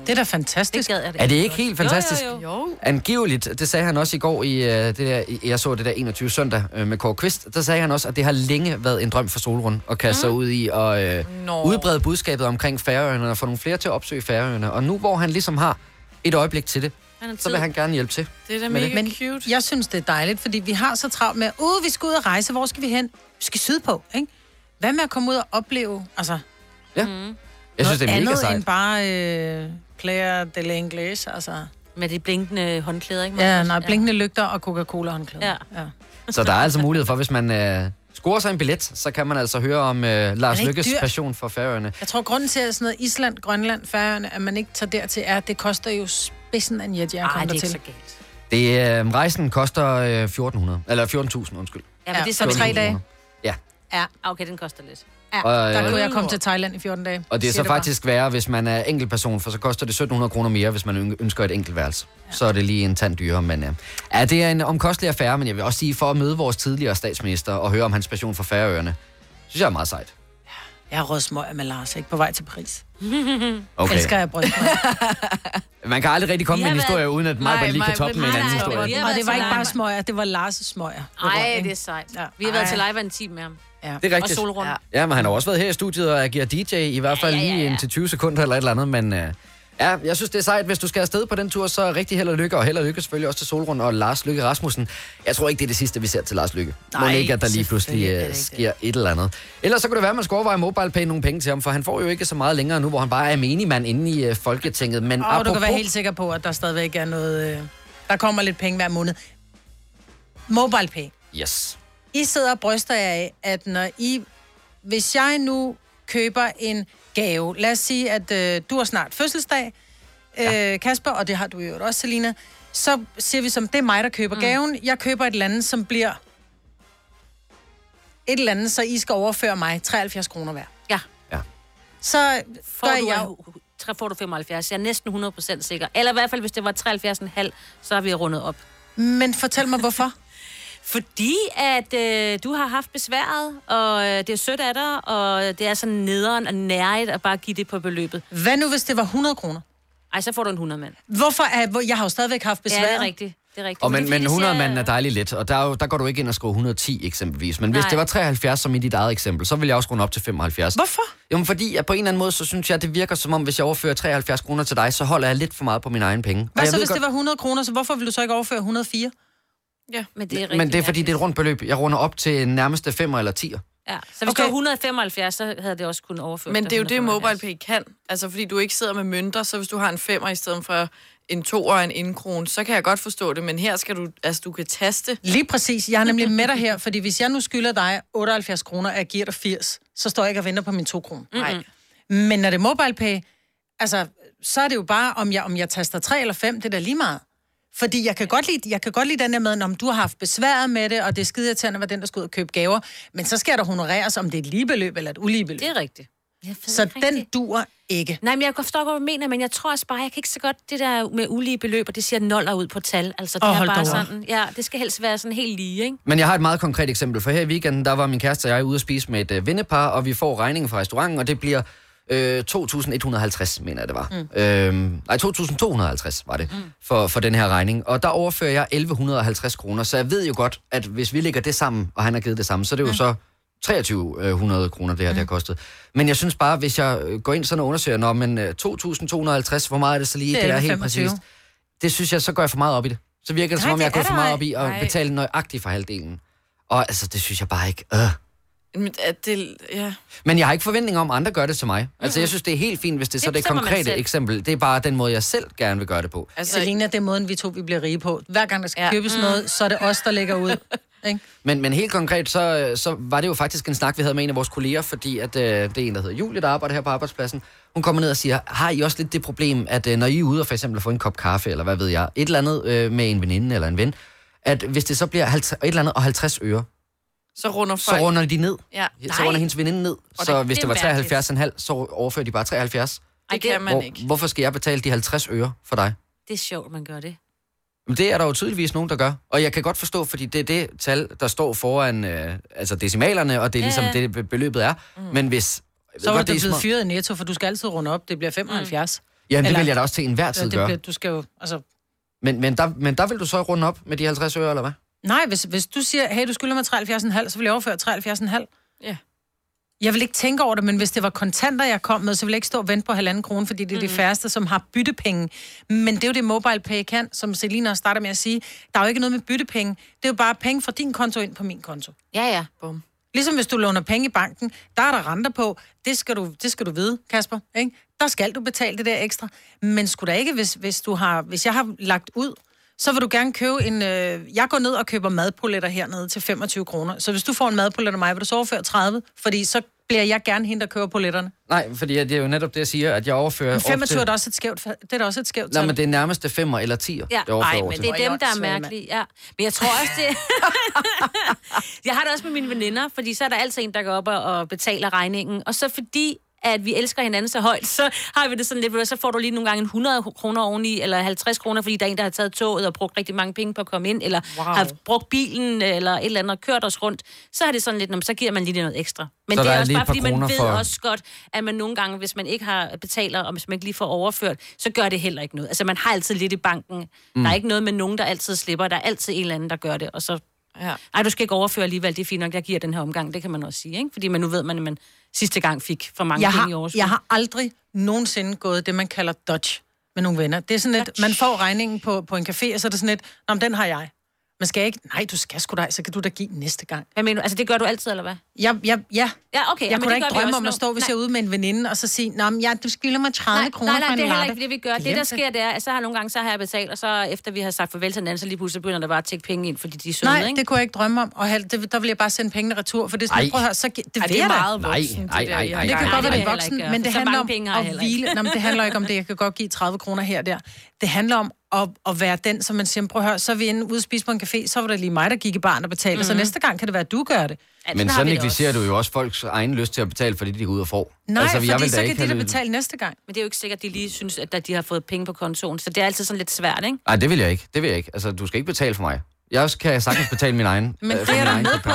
Det er da fantastisk. Det gad jeg det. Er det ikke helt fantastisk? Jo, jo, jo. Angiveligt, det sagde han også i går i øh, det der, jeg så det der 21 søndag øh, med Kåre Kvist, der sagde han også, at det har længe været en drøm for Solrun at kaste sig ud i og øh, Nå. udbrede budskabet omkring Færøerne og få nogle flere til at opsøge Færøerne. Og nu hvor han ligesom har et øjeblik til det, Han så vil han gerne hjælpe til. Det er da Men mega Men cute. jeg synes, det er dejligt, fordi vi har så travlt med, uh, vi skal ud og rejse, hvor skal vi hen? Vi skal sydpå, ikke? Hvad med at komme ud og opleve, altså, Ja. Jeg synes, det er mega andet sejt. end bare øh, player de l'English, altså. Med de blinkende håndklæder, ikke? Ja, nej, blinkende lygter og Coca-Cola håndklæder. Ja. ja. Så der er altså mulighed for, hvis man, øh, scorer sig en billet, så kan man altså høre om øh, Lars Lykkes dyrt? passion for Færøerne. Jeg tror, grunden til, at sådan noget Island, Grønland, Færøerne, at man ikke tager dertil, er, at det koster jo spidsen af en jet, jeg Ej, kommer det er ikke til. så galt. Det, øh, rejsen koster øh, 1400, eller 14.000, undskyld. Ja, men det er så så tre 14.000 dage. kroner. Ja, Ja, Ah, Okay, den koster lidt. ja. Og, der øh, kunne jeg komme til Thailand i 14 dage. og det er Siger så bare. faktisk værre, hvis man er enkeltperson, for så koster det 1700 kroner mere, hvis man øn- ønsker et enkeltværelse. Ja. Så er det lige en tand dyrere, men øh, ja, det er en omkostelig affære, men jeg vil også sige, for at møde vores tidligere statsminister og høre om hans passion for Færøerne, synes jeg er meget sejt. Jeg har røget smøger med Lars, ikke? På vej til Paris. Okay. Elsker jeg brystmad. Man kan aldrig rigtig komme med en historie, uden at mig Nej, lige kan toppe med en nej, anden nej, historie. Og det var ikke bare smøger, det var Lars' smøger. Ej, det er sejt. Ja. Vi har været til live en time med ham. Det er Og rigtigt. solrunde. Ja. Ja, men han har også været her i studiet og agerer DJ, i hvert fald Ja, ja, ja, lige ja. indtil 20 sekunder eller et eller andet, men... Øh, Ja, jeg synes, det er sejt. Hvis du skal afsted på den tur, så rigtig held og lykke, og held og lykke selvfølgelig også til Solrund og Lars Lykke Rasmussen. Jeg tror ikke, det er det sidste, vi ser til Lars Lykke. Må Nej, ikke, at der lige pludselig det. sker et eller andet. Ellers så kunne det være, at man skulle overveje MobilePay nogle penge til ham, for han får jo ikke så meget længere nu, hvor han bare er menigmand inde i øh, Folketinget. Men Og du kan være apropos- helt sikker på, at der stadigvæk er noget... Øh, der kommer lidt penge hver måned. MobilePay. Yes. I sidder og bryster jer af, at når I... Hvis jeg nu køber en gave, lad os sige, at øh, du har snart fødselsdag, øh, Kasper, og det har du jo også, Selina, så siger vi som, det er mig, der køber mm. gaven. Jeg køber et eller andet, som bliver et eller andet, så I skal overføre mig 73 kroner hver. Ja. Ja. Så Får du, jeg... tre- får du 75. Jeg er næsten 100% sikker. Eller i hvert fald, hvis det var 73,5, så har vi rundet op. Men fortæl mig, hvorfor? Fordi at øh, du har haft besværet, og øh, det er sødt af dig, og det er så nederen og nærigt at bare give det på beløbet. Hvad nu, hvis det var 100 kroner? Ej, så får du en 100 mand. Hvorfor er... hvor- Jeg har jo stadigvæk haft besvær. Ja, det er rigtigt. Det er rigtigt. Og men, men det 100 ser- manden er dejligt let, og der, er jo, der går du ikke ind og skriver 110 eksempelvis. Men hvis Nej. det var 73, som i dit eget eksempel, så vil jeg også runde op til 75. Hvorfor? Jamen fordi, at på en eller anden måde, så synes jeg, det virker som om, hvis jeg overfører 73 kroner til dig, så holder jeg lidt for meget på mine egne penge. Hvad så, hvis det var 100 kroner, så hvorfor vil du så ikke overføre 104? Ja. Men det er, rigtig Men det er fordi, det er et rundt beløb. Jeg runder op til nærmeste 5 eller 10'er. Ja. Så hvis Okay. det var 175, så havde det også kunnet overføres. Men det er jo det, 175. MobilePay kan. Altså, fordi du ikke sidder med mønter, så hvis du har en femmer i stedet for en to og en indkrone, så kan jeg godt forstå det, men her skal du, altså, du kan taste. Lige præcis. Jeg er nemlig med dig her, fordi hvis jeg nu skylder dig 78 kroner, og jeg giver dig 80, så står jeg ikke og venter på min 2 kroner. Nej. Men når det er MobilePay, altså, så er det jo bare, om jeg, om jeg taster 3 eller 5, det er da lige meget. Fordi jeg kan, godt lide, jeg kan godt lide den der med, om du har haft besværet med det, og det er skide irriterende at være den, der skal ud og købe gaver. Men så skal der honoreres, om det er et ligebeløb eller et uligebeløb. Det er rigtigt. Så ikke den rigtigt. duer ikke. Nej, men jeg kan forstå, hvad du mener, men jeg tror også bare, jeg kan ikke så godt det der med ulige beløb, og det siger noller ud på tal. Altså, det Åh, er bare sådan, ja, det skal helst være sådan helt lige, ikke? Men jeg har et meget konkret eksempel, for her i weekenden, der var min kæreste og jeg ude at spise med et øh, vennepar, og vi får regningen fra restauranten, og det bliver øh, 2.150, mener jeg det var. Mm. Øhm, nej, 2.250 var det mm. for, for den her regning. Og der overfører jeg 1.150 kroner, så jeg ved jo godt, at hvis vi lægger det sammen, og han har givet det samme, så er det jo mm. så 2300 kroner, det her, mm. det har kostet. Men jeg synes bare, hvis jeg øh, går ind sådan og undersøger, når men øh, 2.250, hvor meget er det så lige? Det er helt 11,25. præcist. Det synes jeg, så går jeg for meget op i det. Så virker det, som Nej, om jeg det går er for meget op i at Nej. betale nøjagtigt for halvdelen. Og altså, det synes jeg bare ikke. Øh. Men at det, ja. Men jeg har ikke forventning om, at andre gør det til mig. Altså, jeg synes, det er helt fint, hvis det, Det så er det konkrete eksempel. Det er bare den måde, jeg selv gerne vil gøre det på. Altså, Selina, det er måden, vi to vi bliver rige på. Hver gang der skal ja. Købes noget, så er det os, der lægger ud. Ikke? Men, men helt konkret, så, så var det jo faktisk en snak, vi havde med en af vores kolleger, fordi at, øh, det er en, der hedder Julie, der arbejder her på arbejdspladsen. Hun kommer ned og siger, har I også lidt det problem, at øh, når I er ude og for eksempel få en kop kaffe, eller hvad ved jeg, et eller andet øh, med en veninde eller en ven, at hvis det så bliver 50, et eller andet og 50 øre, så runder så folk... runder de ned. Ja, Så runder hendes veninde ned. Så det- hvis det det var 73,5, så overfører de bare 73. det kan man Hvor, ikke. hvorfor skal jeg betale de 50 øre for dig? Det er sjovt, man gør det. Men det er der jo tydeligvis nogen, der gør. Og jeg kan godt forstå, fordi det er det tal, der står foran øh, altså decimalerne, og det er ligesom Ja. det, be- beløbet er. Mm. Men hvis... Så var du det er blevet fyret i netto, for du skal altid runde op. Det bliver 75. Jamen, det Eller- vil jeg da også til enhver Ja, tid det gøre. bliver, du skal jo, altså... Men, men, der, men der vil du så runde op med de 50 øre, eller hvad? Nej, hvis, hvis du siger, hey, du skylder mig 73,5, så vil jeg overføre 73,5. Ja. Jeg vil ikke tænke over det, men hvis det var kontanter, jeg kom med, så vil jeg ikke stå og vente på halvanden krone, fordi det er mm. de færreste, som har byttepenge. Men det er jo det, MobilePay kan, som Selina også starter med at sige. Der er jo ikke noget med byttepenge. Det er jo bare penge fra din konto ind på min konto. Ja, ja. Bum. Ligesom hvis du låner penge i banken, der er der renter på. Det skal du, det skal du vide, Kasper. Ikke? Der skal du betale det der ekstra. Men skulle der ikke, hvis, hvis, du har, hvis jeg har lagt ud, så vil du gerne købe en... Øh, jeg går ned og køber madpoletter hernede til 25 kroner. Så hvis du får en madpolet af mig, vil du så overføre 30? Fordi så bliver jeg gerne hende, der køber poletterne. Nej, fordi det er jo netop det, jeg siger, at jeg overfører... Men 25 op er da også et skævt, det er da også et skævt Nej, men det er nærmeste femmer eller tier, Ja, det overfører nej, men det er dem, der er jeg mærkelige. Ja. Men jeg tror også, det... jeg har det også med mine veninder, fordi så er der altid en, der går op og betaler regningen. Og så fordi at vi elsker hinanden så højt, så har vi det sådan lidt, så får du lige nogle gange en 100 kroner oveni, eller 50 kroner, fordi der er en, der har taget toget og brugt rigtig mange penge på at komme ind, eller wow. har brugt bilen, eller et eller andet, og kørt os rundt, så er det sådan lidt, "Nå, men så giver man lige noget ekstra. Men Så det er, er også bare, fordi man ved for- også godt, at man nogle gange, hvis man ikke har betaler, og hvis man ikke lige får overført, så gør det heller ikke noget. Altså, man har altid lidt i banken. Mm. Der er ikke noget med nogen, der altid slipper. Der er altid en eller anden, der gør det, og så Ja. ej, du skal ikke overføre alligevel, det er fint nok, jeg giver den her omgang, det kan man også sige, ikke? Fordi man nu ved man, at man sidste gang fik for mange jeg penge i har, overskud. jeg har aldrig nogensinde gået det, man kalder dodge med nogle venner. Det er sådan lidt, man får regningen på, på en café, og så er det sådan lidt, Nå, den har jeg. Man skal ikke, nej, du skal sgu da, så kan du da give den næste gang. Hvad mener du? Altså, det gør du altid, eller hvad? Jeg, jeg, ja, Ja, okay. jeg jamen, kunne da det ikke drømme om at stå, hvis Nej. jeg er ude med en veninde, og så sige, Nå, men ja, du skylder mig 30 Nej, kroner nej, nej, for en det er heller latte." ikke det, vi gør. Det, Glem der sker, det er, at så har nogle gange, så har jeg betalt, og så efter vi har sagt farvel til hinanden, så lige pludselig begynder der bare at tække penge ind, fordi de er søde, Nej, ikke? det kunne jeg ikke drømme om. Og det, der vil jeg bare sende pengene retur, for det er sådan, prøv at høre, så, det Ej, det er meget Nej, voksen, nej, det nej, nej. Det kan godt være, det det voksen, men det handler om at hvile. Det handler ikke om det, jeg kan godt give 30 kroner her der. Det handler om at, at være den, som man siger, prøv at høre, så er vi inde ude at spise på en café, så var det lige mig, der gik i barn og betalte, mm-hmm. så næste gang kan det være, at du gør det. Ja, Men så det negligerer også. du jo også folks egen lyst til at betale for det, de går ud og får. Nej, altså, jeg fordi vil så kan ikke de da betale næste gang. Men det er jo ikke sikkert, at de lige synes, at de har fået penge på kontoen. Så det er altid sådan lidt svært, ikke? Nej, det vil jeg ikke. Det vil jeg ikke. Altså, du skal ikke betale for mig. Jeg også kan sagtens betale min egen. Men øh, det er egen med på.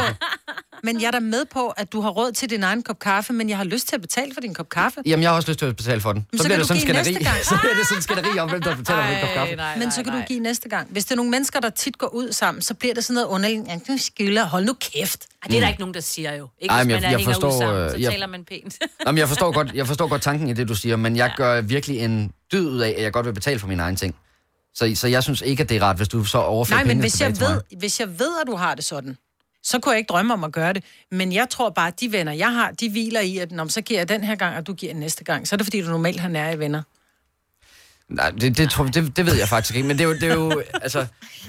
Men jeg er da med på, at du har råd til din egen kop kaffe, men jeg har lyst til at betale for din kop kaffe. Jamen, jeg har også lyst til at betale for den. Men Så, så bliver det du sådan en give skænderi. næste gang. så bliver det sådan en skænderi om, hvem der betaler for min kop kaffe. nej, Men så kan du give næste gang. Hvis det er nogle mennesker, der tit går ud sammen, så bliver det sådan noget underligt. Ja, du skylder. Hold nu kæft. Ej, det er der ikke nogen, der siger jo. Ikke Ej, hvis men man jeg- er jeg forstår, ud sammen, så øh, jeg- taler man pænt. Jamen, jeg forstår, godt, jeg forstår godt tanken i det, du siger, men jeg gør virkelig en dyd ud af, at jeg godt vil betale for mine egne ting. Så, så jeg synes ikke, at det er rart, hvis du så overfører Nej, men hvis jeg, mig. ved, hvis jeg ved, at du har det sådan, så kunne jeg ikke drømme om at gøre det. Men jeg tror bare, at de venner, jeg har, de hviler i, at Nå, så giver jeg den her gang, og du giver næste gang. Så er det, fordi du normalt har nære venner. Nej, det, det, tror, det, det ved jeg faktisk ikke, men det er jo, det er jo altså,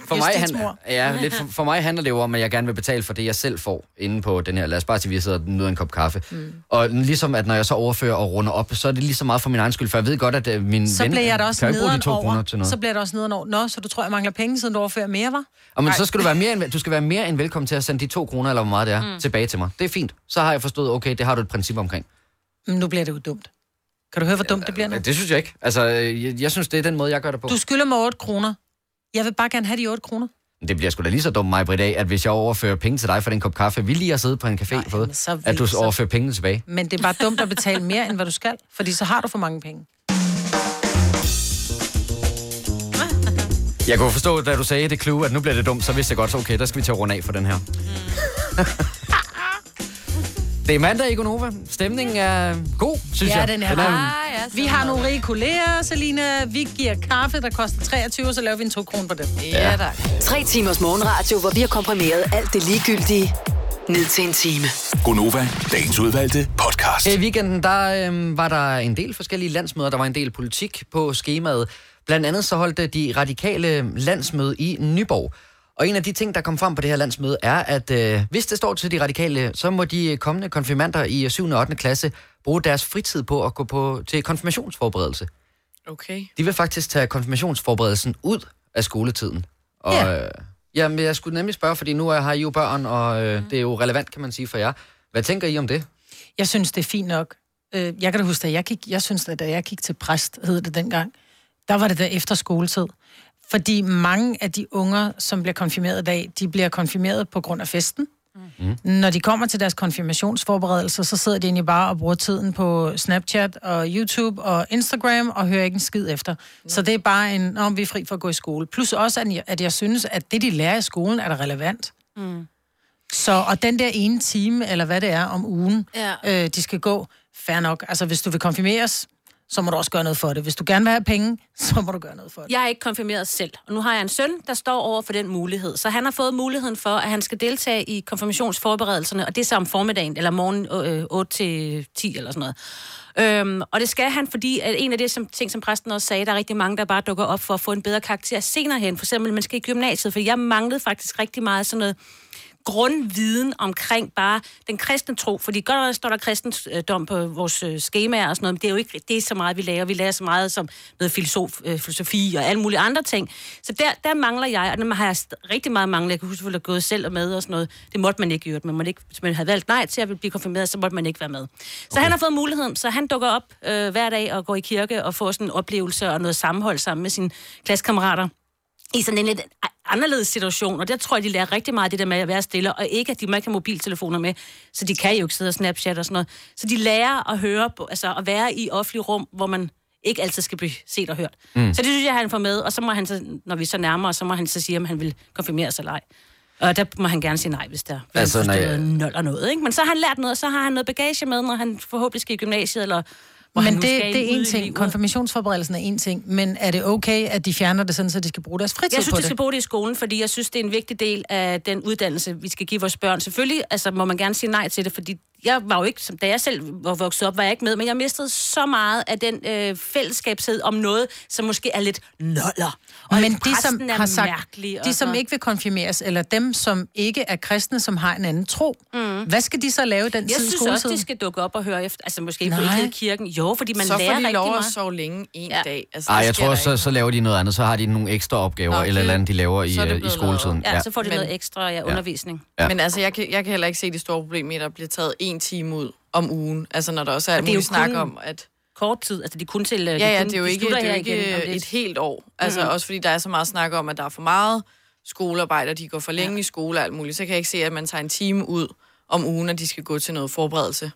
for mig, han, ja, lidt for, for mig handler det jo om, at jeg gerne vil betale for det, jeg selv får inde på den her, lad os bare sige, vi sidder og nyder en kop kaffe. Mm. Og ligesom at når jeg så overfører og runder op, så er det lige så meget for min egen skyld, for jeg ved godt, at uh, min Så ven bliver jeg da også kan ikke bruge de to kroner til over. noget. Så bliver det også nederen over. Nå, så du tror, jeg mangler penge, siden du overfører mere, var? Og men så skal du være mere end, du skal være mere end velkommen til at sende de to kroner, eller hvor meget det er, mm. tilbage til mig. Det er fint. Så har jeg forstået, okay, det har du et princip omkring. Men nu bliver det jo dumt. Kan du høre, hvor dumt det bliver nu? Det synes jeg ikke. Altså, jeg, jeg synes, det er den måde, jeg gør det på. Du skylder mig 8 kroner. Jeg vil bare gerne have de 8 kroner. Det bliver sgu da lige så dumt mig, Britt, at hvis jeg overfører penge til dig for den kop kaffe, vi lige har siddet på en café Nej, og fået, så at du overfører pengene tilbage. Men det er bare dumt at betale mere, end hvad du skal. Fordi så har du for mange penge. Jeg kunne forstå, da du sagde det clue, at nu bliver det dumt, så vidste jeg godt, så okay, der skal vi til at runde af for den her. det er mandag i Gonova. Stemningen er god, synes Ja, jeg. den er Ah, ja, Vi har nogle rige kolleger, Selina. Vi giver kaffe, der koster 23, så laver vi en 2 kroner på det. Ja, da. Tre timers morgenradio, hvor vi har komprimeret alt det ligegyldige ned til en time. Gonova, dagens udvalgte podcast. I weekenden, der øhm, var der en del forskellige landsmøder. Der var en del politik på skemaet. Blandt andet så holdt de radikale landsmøde i Nyborg. Og en af de ting, der kom frem på det her landsmøde, er, at øh, hvis det står til de radikale, så må de kommende konfirmander i 7. og 8. klasse bruge deres fritid på at gå på, til konfirmationsforberedelse. Okay. De vil faktisk tage konfirmationsforberedelsen ud af skoletiden. Og Ja. øh, jamen, jeg skulle nemlig spørge, fordi nu har I jo børn, og øh, det er jo relevant, kan man sige, for jer. Hvad tænker I om det? Jeg synes, det er fint nok. Øh, Jeg kan da huske, at jeg, gik, jeg synes, at da jeg gik til præst, hed det dengang, der var det der efter skoletid. Fordi mange af de unger, som bliver konfirmeret i dag, de bliver konfirmeret på grund af festen. Mm. Når de kommer til deres konfirmationsforberedelser, så sidder de egentlig bare og bruger tiden på Snapchat og YouTube og Instagram og hører ikke en skid efter. Mm. Så det er bare en, om vi er fri for at gå i skole. Plus også, at jeg, at jeg synes, at det, de lærer i skolen, er da relevant. Mm. Så, og den der ene time, eller hvad det er om ugen, Ja. øh, de skal gå, fair nok. Altså, hvis du vil konfirmeres, så må du også gøre noget for det. Hvis du gerne vil have penge, så må du gøre noget for det. Jeg er ikke konfirmeret selv, og nu har jeg en søn, der står over for den mulighed. Så han har fået muligheden for, at han skal deltage i konfirmationsforberedelserne, og det er så om formiddagen, eller morgen øh, 8 til 10 eller sådan noget. Øhm, og det skal han, fordi at en af de som, ting, som præsten også sagde, der er rigtig mange, der bare dukker op for at få en bedre karakter senere hen. For eksempel, man skal i gymnasiet, for jeg manglede faktisk rigtig meget sådan noget grundviden omkring bare den kristne tro, fordi godt nok står der kristendom på vores øh, skemaer og sådan noget, men det er jo ikke det er så meget, vi lærer. Vi lærer så meget som noget filosof, øh, filosofi og alle mulige andre ting. Så der, der mangler jeg, og dem har jeg rigtig meget manglet. Jeg kan huske, at jeg gået selv og med og sådan noget. Det måtte man ikke gjort. Man måtte ikke, hvis man havde valgt nej til at blive konfirmeret, så måtte man ikke være med. Så okay. han har fået muligheden, så han dukker op øh, hver dag og går i kirke og får sådan en oplevelse og noget sammenhold sammen med sine klassekammerater i sådan en lidt anderledes situation, og der tror jeg, de lærer rigtig meget det der med at være stille, og ikke, at de ikke have mobiltelefoner med, så de kan jo ikke sidde og Snapchat og sådan noget. Så de lærer at høre, på, altså at være i offentlig rum, hvor man ikke altid skal blive set og hørt. Mm. Så det synes jeg, han får med, og så må han så, når vi så nærmer så må han så sige, om han vil konfirmere sig eller ej. Og der må han gerne sige nej, hvis der Altså, nej. er nul og noget. Ikke? Men så har han lært noget, og så har han noget bagage med, når han forhåbentlig skal i gymnasiet, eller hvor Men det, det er en ting. Konfirmationsforberedelsen er en ting. Men er det okay, at de fjerner det sådan, så de skal bruge deres fritid Jeg synes, på de det? skal bruge det i skolen, fordi jeg synes, det er en vigtig del af den uddannelse, vi skal give vores børn. Selvfølgelig altså, må man gerne sige nej til det, fordi jeg var jo ikke, som da jeg selv var vokset op, var jeg ikke med, men jeg mistede så meget af den øh, fællesskabshed om noget, som måske er lidt noller. Og Men de, som er har sagt, mærkelig, og de, som ikke vil konfirmeres, eller dem, som ikke er kristne, som har en anden tro, mm. hvad skal de så lave den Jeg tid i synes også, de skal dukke op og høre efter. Altså måske Nej. på ikke kirken. Jo, fordi man så lærer får de rigtig lov at meget. sove længe en Ja. dag. Altså, Ej, jeg tror, så, så laver de noget andet. Så har de nogle ekstra opgaver, okay. eller det- eller andet, de laver i, så øh, i skoletiden. Ja, så får de Men- noget ekstra ja, undervisning. Ja. Men altså, jeg kan, jeg kan heller ikke se det store problem i, at der bliver taget en time ud om ugen. Altså, når der også er er muligt snak om, at... Kort tid, altså de kun til... Ja, ja, det er jo ikke, det er jo ikke et et helt år. Altså, Mhm. også fordi der er så meget snak om, at der er for meget skolearbejde, og de går for længe ja. i skole og alt muligt. Så kan jeg ikke se, at man tager en time ud om ugen, at de skal gå til noget forberedelse.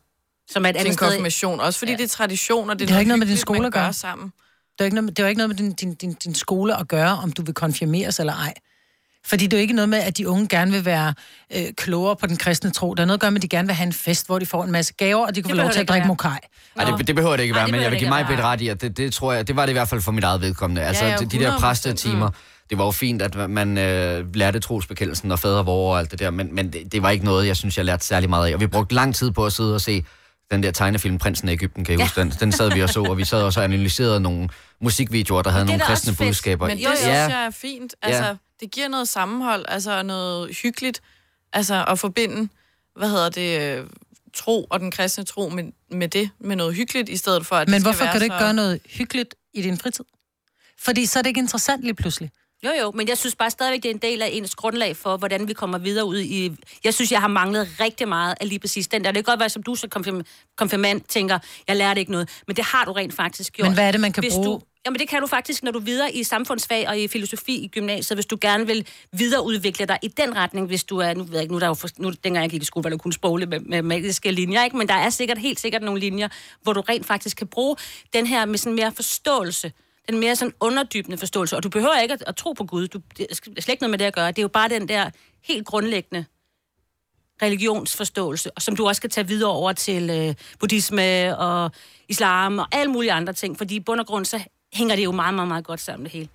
Som er et til andet en sted. konfirmation. Også fordi ja. det er tradition, og det er Det har ikke noget med din skole at gøre. gør sammen. Det er jo ikke noget, det er ikke noget med din, din, din, din skole at gøre, om du vil konfirmeres eller ej. Fordi det er jo ikke noget med, at de unge gerne vil være øh, klogere på den kristne tro. Der er noget at gøre med, at de gerne vil have en fest, hvor de får en masse gaver, og de kan få lov til at drikke mokai. Ej, det, det behøver det ikke Ej, være, det men jeg vil give mig være. ret i, at det, det tror jeg, det var det i hvert fald for mit eget vedkommende. Altså, ja, de, de der 100%. præstetimer, det var jo fint, at man øh, lærte trosbekendelsen og fader vor og alt det der, men, men det, det var ikke noget, jeg synes, jeg lærte særlig meget af. Og vi brugte lang tid på at sidde og se den der tegnefilm, Prinsen af Ægypten, kan I huske den? Den sad vi og så, og vi sad også og analyserede nogle musikvideoer, der havde nogle kristne budskaber. Men det Jo, jo. synes jeg er fint. Altså, Ja. det giver noget sammenhold, altså noget hyggeligt, altså at forbinde, hvad hedder det, øh, tro og den kristne tro med, med det, med noget hyggeligt, i stedet for, at Men det skal hvorfor være kan du ikke så... gøre noget hyggeligt i din fritid? Fordi så er det ikke interessant lige pludselig. Jo, jo, men jeg synes bare stadigvæk, det er en del af ens grundlag for, hvordan vi kommer videre ud i... Jeg synes, jeg har manglet rigtig meget af lige præcis den der. Det kan godt være, som du så konfirm- konfirmand tænker, jeg lærte ikke noget, men det har du rent faktisk gjort. Men hvad er det, man kan Hvis bruge? Du, jamen det kan du faktisk, når du er videre i samfundsfag og i filosofi i gymnasiet, hvis du gerne vil videreudvikle dig i den retning, hvis du er, nu ved jeg ikke, nu er der jo, for, nu, dengang jeg gik i skole, var der kun sprogligt med, med magiske linjer, ikke? men der er sikkert, helt sikkert nogle linjer, hvor du rent faktisk kan bruge den her med sådan mere forståelse, den mere sådan underdybende forståelse, og du behøver ikke at, at tro på Gud, du, det er slet ikke noget med det at gøre, det er jo bare den der helt grundlæggende religionsforståelse, og som du også skal tage videre over til øh, buddhisme og islam og alle mulige andre ting, fordi i bund og grund, så hænger det jo meget, meget, meget godt sammen det hele.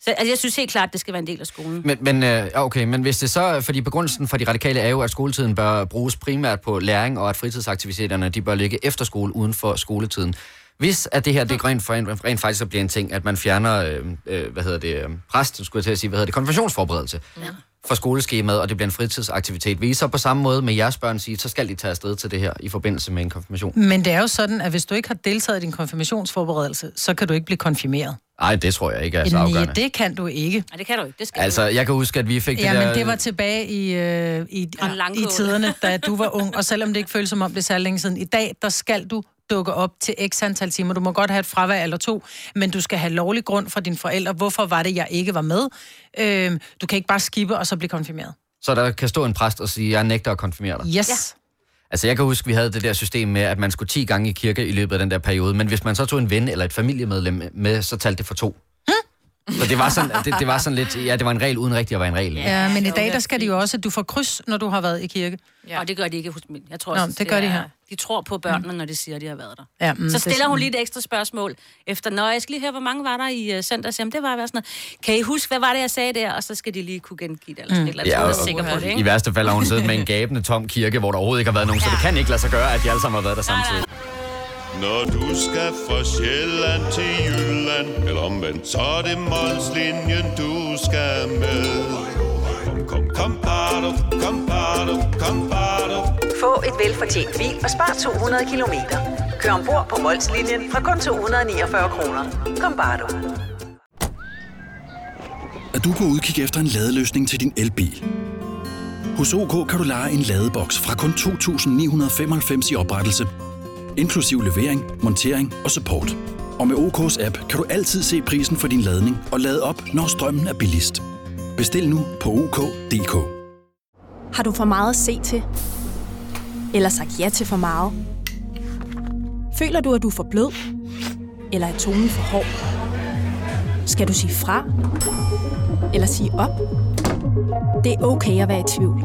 Så altså, jeg synes helt klart, det skal være en del af skolen. Men, men, øh, ja, okay, men hvis det så, fordi begrundelsen for de radikale er jo, at skoletiden bør bruges primært på læring, og at fritidsaktiviteterne de bør ligge efter skole, uden for skoletiden. Hvis at det her, det rent, rent, rent faktisk så bliver en ting, at man fjerner, øh, øh, hvad hedder det, øh, præst, skulle jeg til at sige, hvad hedder det, konfirmationsforberedelse ja. fra skoleskemaet, og det bliver en fritidsaktivitet. Vil I så på samme måde med jeres børn sige, så skal de tage afsted til det her i forbindelse med en konfirmation? Men det er jo sådan, at hvis du ikke har deltaget i din konfirmationsforberedelse, så kan du ikke blive konfirmeret. Nej, det tror jeg ikke er så Nej, afgørende. det kan du ikke. Nej, det kan du ikke. Det skal Altså, jeg kan huske, at vi fik det Ja, der... men det var tilbage i, øh, i, i langkål. tiderne, da du var ung, og selvom det ikke føles som om det er særlig længe siden. I dag, der skal du dukke op til x antal timer. Du må godt have et fravær eller to, men du skal have lovlig grund fra dine forældre. Hvorfor var det, jeg ikke var med? Øh, du kan ikke bare skippe og så blive konfirmeret. Så der kan stå en præst og sige, jeg nægter at konfirmere dig. Yes. Ja. Altså, jeg kan huske, vi havde det der system med, at man skulle 10 gange i kirke i løbet af den der periode, men hvis man så tog en ven eller et familiemedlem med, så talte det for to. Så det var, sådan, det, det var sådan lidt, ja, det var en regel uden rigtig at være en regel. Ja, men i dag, der skal de jo også, at du får kryds, når du har været i kirke. Ja. Og det gør de ikke hos min. Jeg tror Nå, også, det gør de er- her. De tror på børnene, når de siger, at de har været der. Ja, mm, så det- stiller hun lige et ekstra spørgsmål efter, når jeg skal lige høre, hvor mange var der i uh, søndags? Jamen, det var sådan noget. Kan I huske, hvad var det, jeg sagde der? Og så skal de lige kunne gengive det, eller sådan Mm. eller andet. Ja, Ja, og- jeg er sikker på det, I ikke? værste fald har hun siddet med en gabende tom kirke, hvor der overhovedet ikke har været nogen, så det kan ikke lade sig gøre, at de alle sammen har været der samtidig. Når du skal fra Sjælland til Jylland, eller omvendt, så er det Molslinjen, du skal med. Kom, kom, kom, bado, kom, bado, kom, bado. Få et velfortjent bil og spar 200 kilometer. Kør ombord på Molslinjen fra kun 249 kroner. Kom bare du. at du kan udkigge efter en ladeløsning til din elbil. Hos OK kan du lege en ladeboks fra kun 2.995 i oprettelse, inklusiv levering, montering og support. Og med OK's app kan du altid se prisen for din ladning og lade op, når strømmen er billigst. Bestil nu på OK.dk. Har du for meget at se til? Eller sagt ja til for meget? Føler du, at du er for blød? Eller er tonen for hård? Skal du sige fra? Eller sige op? Det er okay at være i tvivl.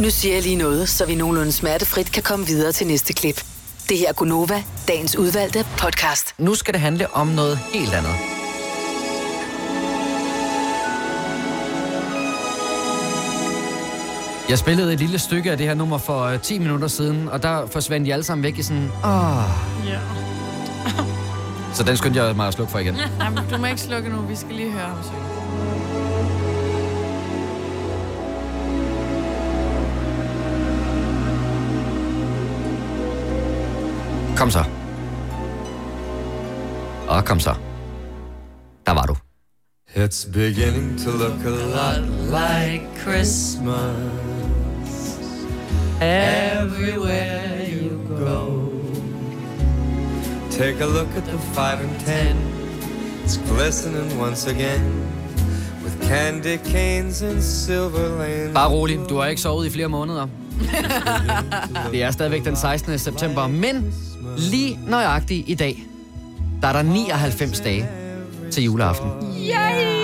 Nu siger jeg lige noget, så vi nogenlunde smertefrit kan komme videre til næste klip. Det her er Gunova, dagens udvalgte podcast. Nu skal det handle om noget helt andet. Jeg spillede et lille stykke af det her nummer for øh, 10 minutter siden, og der forsvandt de alle sammen væk i sådan, åh. Ja. Så den skyndte jeg mig at slukke for igen. Jamen, du må ikke slukke nu, vi skal lige høre ham synge. Kom så. Og kom så. Der var du. It's beginning to look a lot like Christmas everywhere you go. Take a look at the five and ten. It's glistening once again with candy canes and silver lanes. Bare rolig, du har ikke sovet i flere måneder. Det er stadigvæk den 16. september, men lige nøjagtigt i dag, der er der 99 dage til juleaften. Yay!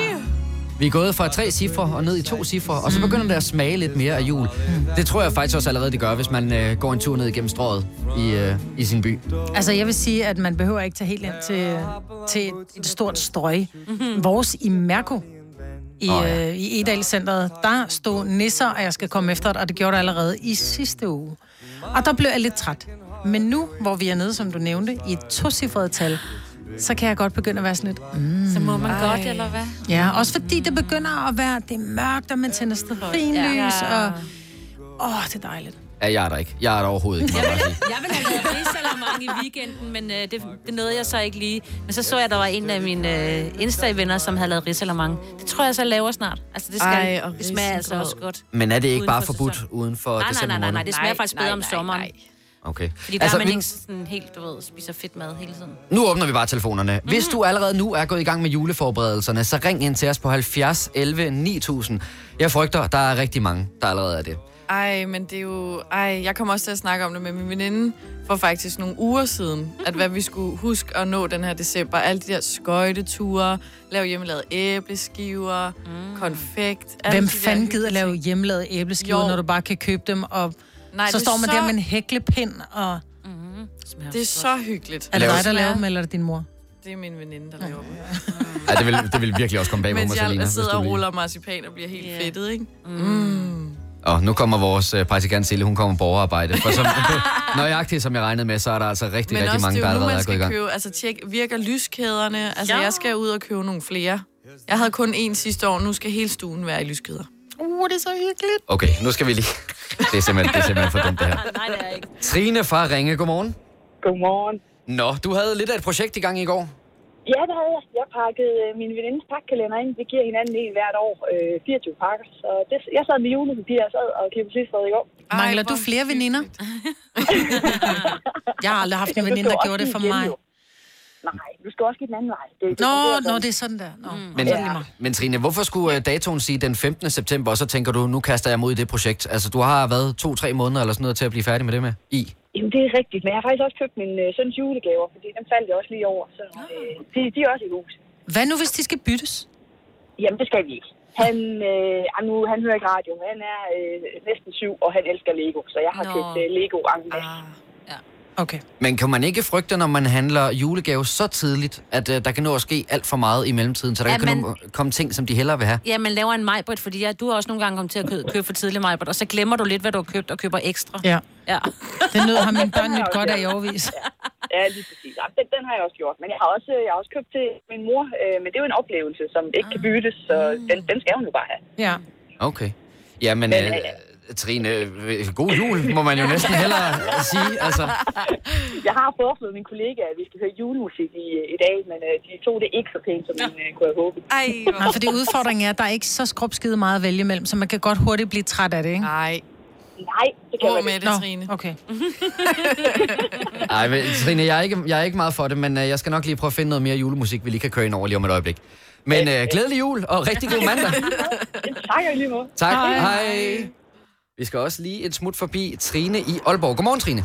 Vi er gået fra tre cifre og ned i to cifre, og så begynder det at smage lidt mere af jul. Det tror jeg faktisk også allerede, det gør, hvis man øh, går en tur ned igennem strået i, øh, i sin by. Altså, jeg vil sige, at man behøver ikke tage helt ind til, til et, stort strøg. Mm-hmm. Vores i Mærko, i, oh, ja. øh, i Edal-centret, der stod nisser, og jeg skal komme efter det, og det gjorde det allerede i sidste uge. Og der blev jeg lidt træt. Men nu, hvor vi er nede, som du nævnte, i et tocifret tal, så kan jeg godt begynde at være sådan lidt... Mm, Så må man ej. godt, eller hvad? Ja, også fordi det begynder at være... Det er mørkt, og man tænder stearinlys, Ja. og... Åh, oh, det er dejligt. Ja, jeg er der ikke. Jeg er der overhovedet ikke. jeg sige. Jeg ville have lavet risalamang i weekenden, men øh, det, det nåede jeg så ikke lige. Men så så jeg, at der var en af mine øh, Insta-venner, som havde lavet risalamang. Det tror jeg så laver snart. Altså, det, skal, Ej, og det smager altså også godt. Men er det ikke bare for forbudt uden for Nej, nej, december nej, nej, nej, måned? det smager faktisk bedre om sommeren. Okay. Fordi der altså, er man vi- ikke sådan helt, du ved, spiser fedt mad hele tiden. Nu åbner vi bare telefonerne. Hvis du allerede nu er gået i gang med juleforberedelserne, så ring ind til os på 70 11 9000. Jeg frygter, der er rigtig mange, der allerede er det. Ej, men det er jo... Ej, jeg kommer også til at snakke om det med min veninde for faktisk nogle uger siden. At hvad vi skulle huske at nå den her december. Alle de der skøjteture, lave hjemmelavet æbleskiver, mm. konfekt. Hvem fanden gider lave hjemmelavede æbleskiver, Jo. når du bare kan købe dem, og Nej, så står man så- der med en hæklepind, og... Det er så hyggeligt. Er det dig, der laver dem, eller er det din mor? Det er min veninde, der laver dem. Ej, det vil, det vil virkelig også komme bag på mig, Mens Selina. jeg sidder og ruller marcipan og bliver helt yeah. fedtet, ikke? Mm. Og nu kommer vores øh, praktikant Sille, hun kommer på overarbejde. For som, nøjagtigt som jeg regnede med, så er der altså rigtig, Men rigtig mange, der er allerede er gået i skal gang. købe, altså tjek, virker lyskæderne? Altså, Ja. ja. jeg skal ud og købe nogle flere. Jeg havde kun én sidste år, nu skal hele stuen være i lyskæder. Uh, det er så hyggeligt. Okay, nu skal vi lige... Det er simpelthen, det er simpelthen for dumt, det her. Nej, det er ikke. Trine fra Ringe, godmorgen. Godmorgen. Nå, du havde lidt af et projekt i gang i går. Ja, det havde jeg. Jeg pakkede øh, min venindes pakkalender ind. Vi giver hinanden en hvert år. Øh, 24 pakker. Så det, jeg sad med julepapir, jeg sad og kiggede sidste i går. Mangler du flere veninder? jeg har aldrig haft en veninde, der gjorde det for mig. Nej, du skal også give den anden vej. Det, det Nå, det er sådan der. Nå. Men, Ja. men Trine, hvorfor skulle øh, datoen sige den 15. september, og så tænker du, nu kaster jeg mod i det projekt? Altså, du har været to-tre måneder eller sådan noget til at blive færdig med det med i. Jamen, det er rigtigt. Men jeg har faktisk også købt min øh, søns julegaver, fordi dem faldt jeg også lige over. Så øh, de, de er også i hus. Hvad nu, hvis de skal byttes? Jamen, det skal vi ikke. Han, øh, ah, nu, han hører ikke radio, men han er øh, næsten syv, og han elsker Lego. Så jeg har Nå. købt øh, Lego en Okay. Men kan man ikke frygte, når man handler julegave så tidligt, at uh, der kan nå at ske alt for meget i mellemtiden, så der Ja, kan men... komme ting, som de hellere vil have? Ja, man laver en majbrit, fordi ja, du har også nogle gange kommet til at købe, købe for tidlig majbrit, og så glemmer du lidt, hvad du har købt, og køber ekstra. Ja. Ja. Det nød har mine børn nyt godt af i overvis. Ja, lige præcis. Ja, den, den har jeg også gjort. Men jeg har også, jeg har også købt til min mor, øh, men det er jo en oplevelse, som ikke kan byttes, så den, den skal hun jo bare have. Ja. Okay. Ja, men Men, uh, Trine, øh, god jul, må man jo næsten hellere sige. Altså, Jeg har foreslået min kollega, at vi skal høre julemusik i, i dag, men øh, de tog det ikke så pænt, som man øh, kunne have håbet. Ej, Nej, fordi udfordringen er, at der er ikke så skrubskide meget at vælge imellem, så man kan godt hurtigt blive træt af det, ikke? Nej. Nej, det kan man med det, Nå, Trine. okay. ej, men, Trine, jeg er, ikke, jeg er ikke meget for det, men jeg skal nok lige prøve at finde noget mere julemusik, vi lige kan køre ind over lige om et øjeblik. Men uh, glædelig jul, og rigtig god mandag. Tak, og lige måde. Tak. Hej. Hej. Vi skal også lige et smut forbi Trine i Aalborg. Godmorgen, Trine.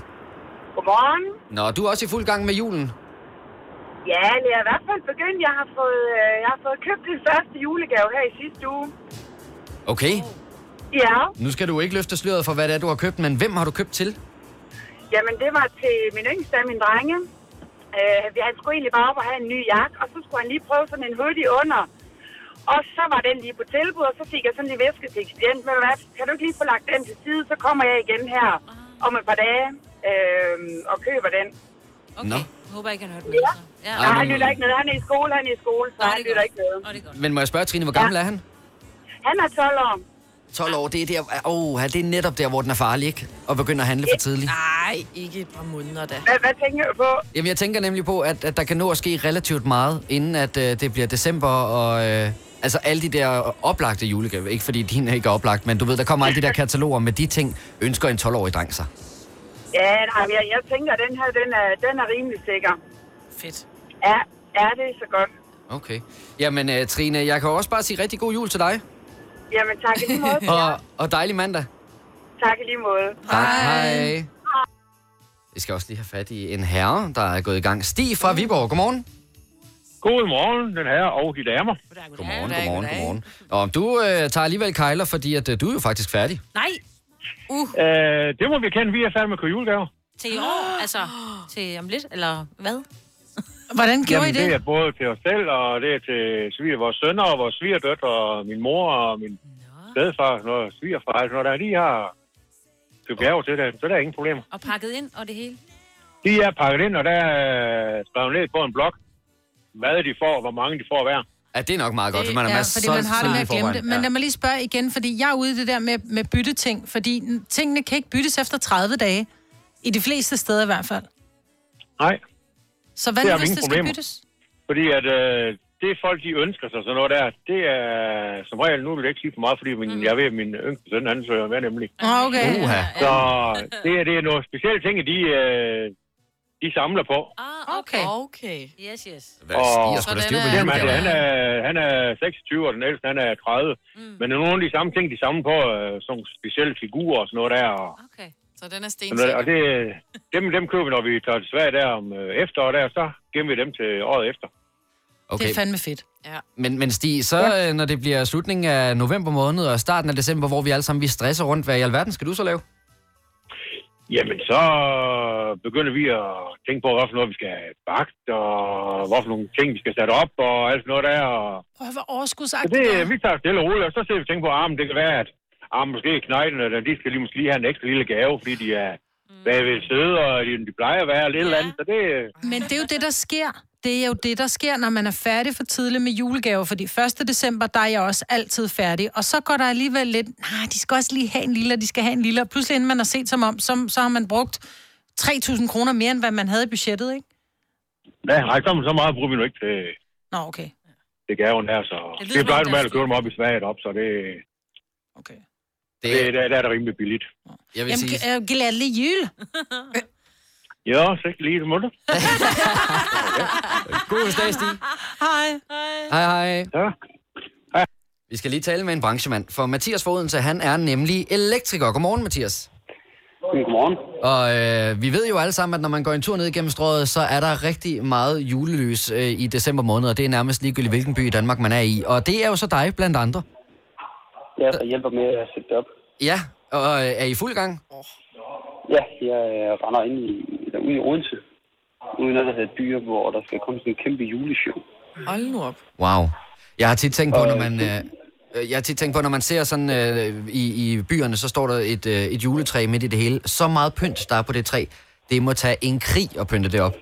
Godmorgen. Nå, du er også i fuld gang med julen. Ja, det er i hvert fald begyndt. Jeg har fået, øh, jeg har fået købt den første julegave her i sidste uge. Okay. Ja, Nu skal du ikke løfte sløret for, hvad det er, du har købt, men hvem har du købt til? jamen det var til min yngste af mine drenge. Øh, vi han skulle egentlig bare op og have en ny jakke, og så skulle han lige prøve sådan en hoodie under. Og så var den lige på tilbud, og så fik jeg sådan lige væsket til ekspedient. Men hvad, kan du ikke lige få lagt den til side, så kommer jeg igen her om et par dage øh, og køber den. Okay. Nå. Jeg håber ikke, han hørte med. Ja. Ja. Ja, han lytter ikke noget. Han er i skole, han er i skole, så han lytter ikke noget. Men må jeg spørge, Trine, hvor gammel ja. er han? Han er 12 år. 12 år, det er, der, oh, det er netop der, hvor den er farlig, ikke? Og begynder at handle for tidligt. Nej, ikke et par måneder da. Hvad, hvad tænker du på? Jamen, jeg tænker nemlig på, at, at der kan nå at ske relativt meget, inden at uh, det bliver december, og... Uh, altså alle de der oplagte julegaver, ikke fordi din ikke er oplagt, men du ved, der kommer alle de der kataloger med de ting, ønsker en 12-årig dreng sig. Ja, nej, jeg, jeg tænker, at den her, den er, den er rimelig sikker. Fedt. Ja, ja, det er så godt. Okay. Jamen, uh, Trine, jeg kan også bare sige rigtig god jul til dig. Jamen, tak i lige måde. Og, og dejlig mandag. Tak i lige måde. Tak. Hej. Vi skal også lige have fat i en herre, der er gået i gang. Stig fra Viborg, godmorgen. Godmorgen, den her og de damer. Godmorgen, godmorgen, godmorgen. Og du øh, tager alligevel kejler, fordi at, øh, du er jo faktisk færdig. Nej. Uh. Øh, det må vi kende, vi er færdige med at købe julegaver. Til i år? Altså, til om lidt? Eller hvad? Hvordan gjorde Jamen, I det? det er både til os selv, og det er til sviger, vores sønner og vores svigerdøtre, og min mor og min stedfar, og svigerfar, altså når der de har købt gaver til det, så der er ingen problemer. Og pakket ind og det hele? De er pakket ind, og der er skrevet ned på en blok, hvad de får, og hvor mange de får hver. Ja, det er nok meget godt, for man er ja, masser fordi man har det med at glemme det. Men lad mig lige spørge igen, fordi jeg er ude i det der med, med bytteting, fordi tingene kan ikke byttes efter 30 dage. I de fleste steder i hvert fald. Nej. Så hvad Det vi hvis det skal problemer. byttes? Fordi at øh, det folk, de ønsker sig sådan noget der, det er som regel, nu vil jeg ikke sige for meget, fordi min, jeg ved, at min yngste søn, han søger med nemlig. Ah, okay. Uha. Så det er, det er nogle specielle ting, de, øh, de samler på. Ah, okay. Okay. Yes, yes. Hvad stiger sgu da styr på Jamen, han, er, han er 26, og den ældste, han er 30. Mm. Men det er nogle af de samme ting, de samler på, øh, nogle specielle figurer og sådan noget der. Og, Okay. Så den er der. og det, dem, dem køber vi, når vi tager til Sverige der om øh, efteråret der, så gemmer vi dem til året efter. Okay. Det er fandme fedt. Ja. Men, men Stig, så øh, når det bliver slutningen af november måned og starten af december, hvor vi alle sammen vi stresser rundt, hvad i alverden skal du så lave? Jamen, så begynder vi at tænke på, hvad for noget vi skal bagt, og hvad for nogle ting, vi skal sætte op, og alt sådan noget der. Og... Prøv at være Så overskudsagtigt. det, vi tager stille og roligt, og så ser vi tænke på, at det kan være, at ah, måske knejden, eller de skal lige, måske lige have en ekstra lille gave, fordi de er bagved søde, og de, de plejer at være lidt eller andet. Så det, Men det er jo det, der sker. Det er jo det, der sker, når man er færdig for tidligt med julegaver. Fordi 1. december, der er jeg også altid færdig. Og så går der alligevel lidt, nej, de skal også lige have en lille, og de skal have en lille. Og pludselig, inden man har set som om, så, så har man brugt 3.000 kroner mere, end hvad man havde i budgettet, ikke? Nej, nej, så, så meget bruger vi nu ikke til, Nå, okay. til gaven her, så... Det Det, lyder det plejer normalt at købe dem op i Sverige op, så det... Okay. Det, det, det, det er det rimelig billigt. Jeg vil Jamen, sige, øh, glædelig jul. Ja, så lige i måned. god dag, Stig. Hej. Hej, hej. Ja. Vi skal lige tale med en branchemand, for Mathias Fodense, han er nemlig elektriker. Godmorgen, Mathias. Godmorgen. Og øh, vi ved jo alle sammen, at når man går en tur ned igennem strøget, så er der rigtig meget julelys øh, i december måned, og det er nærmest ligegyldigt, hvilken by i Danmark man er i. Og det er jo så dig blandt andre. Jeg der hjælper med at sætte det op. Ja, og øh, er I fuld gang? Ja, jeg øh, render ind i, derude i Odense. Ude i noget, der hedder Byer, hvor der skal komme sådan en kæmpe juleshow. Hold nu op. Wow. Jeg har tit tænkt på, når man... Øh, øh, jeg har tit tænkt på, når man ser sådan øh, i, i byerne, så står der et, øh, et juletræ midt i det hele. Så meget pynt, der er på det træ. Det må tage en krig at pynte det op.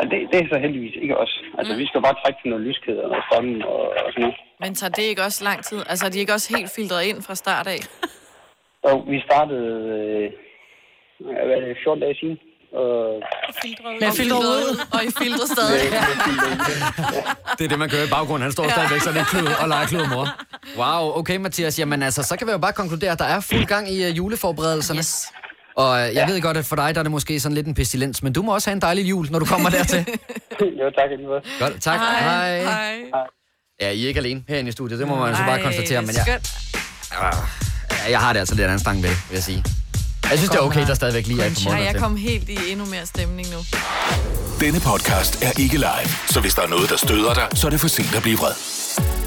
Og det, det er så heldigvis ikke os. Altså, mm. vi skal bare trække til noget lyskæder og noget strøm og, og sådan noget. Men tager det ikke også lang tid? Altså, er de ikke også helt filtreret ind fra start af? Og vi startede, øh, hvad er det, 14 dage siden. Og, Med filtret ud. Og i filtret stadig. Det er det, man gør i baggrunden. Han står ja. stadigvæk sådan en klud og leger klud mor. Wow, okay Mathias. Jamen altså, så kan vi jo bare konkludere, at der er fuld gang i uh, juleforberedelserne. Yes. Og uh, jeg ja. ved godt, at for dig der er det måske sådan lidt en pestilens, men du må også have en dejlig jul, når du kommer dertil. jo, tak alligevel. Godt, tak. Hej. Hej. Ja, I er ikke alene herinde i studiet, det må man altså bare Ej, konstatere. Men jeg, skønt. Ah, jeg har det altså lidt af en stang det, vil jeg sige. Jeg synes, det er okay, der stadigvæk lige er et par Ej, måneder jeg til. kom helt i endnu mere stemning nu. Denne podcast er ikke live, så hvis der er noget, der støder dig, så er det for sent at blive vred.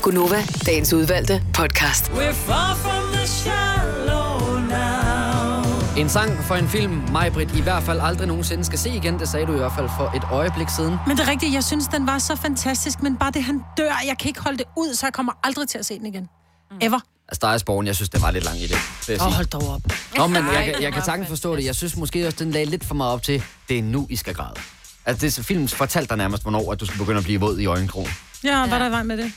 Gunova, dagens udvalgte podcast. We're far from the shallow now. En sang for en film, Majbrit i hvert fald aldrig nogensinde skal se igen. Det sagde du i hvert fald for et øjeblik siden. Men det er rigtigt, jeg synes, den var så fantastisk, men bare det, han dør, jeg kan ikke holde det ud, så jeg kommer aldrig til at se den igen. Ever. Altså, der er sporen, jeg synes, det var lidt lang i det. jeg Åh, sige. hold dog op. Nå, men jeg, kan- jeg kan sagtens forstå det. Jeg synes måske også, den lagde lidt for meget op til, det er nu, I skal græde. Altså, det, filmen fortalte dig nærmest, hvornår at du skal begynde at blive våd i øjenkrogen. Ja, hvad er der i vej med det?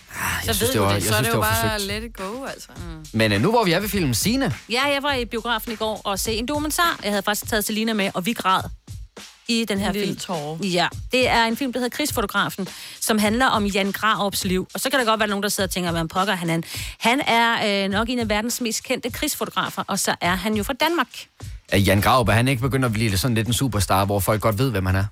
Jeg synes, det var, jeg så er synes, det det jo var bare forsøgt. let it go, altså. Mm. Men uh, nu hvor vi er ved filmen Sine, Ja, jeg var i biografen i går og se en dokumentar. Jeg havde faktisk taget Selina med, og vi græd i den her lille film. tåre. Ja, det er en film, der hedder Krigsfotografen, som handler om Jan Graops liv. Og så kan der godt være nogen, der sidder og tænker, hvad han pokker han er. Han er øh, nok en af verdens mest kendte krigsfotografer, og så er han jo fra Danmark. er Jan Graup, er han ikke begyndt at blive sådan lidt en superstar, hvor folk godt ved, hvem han er?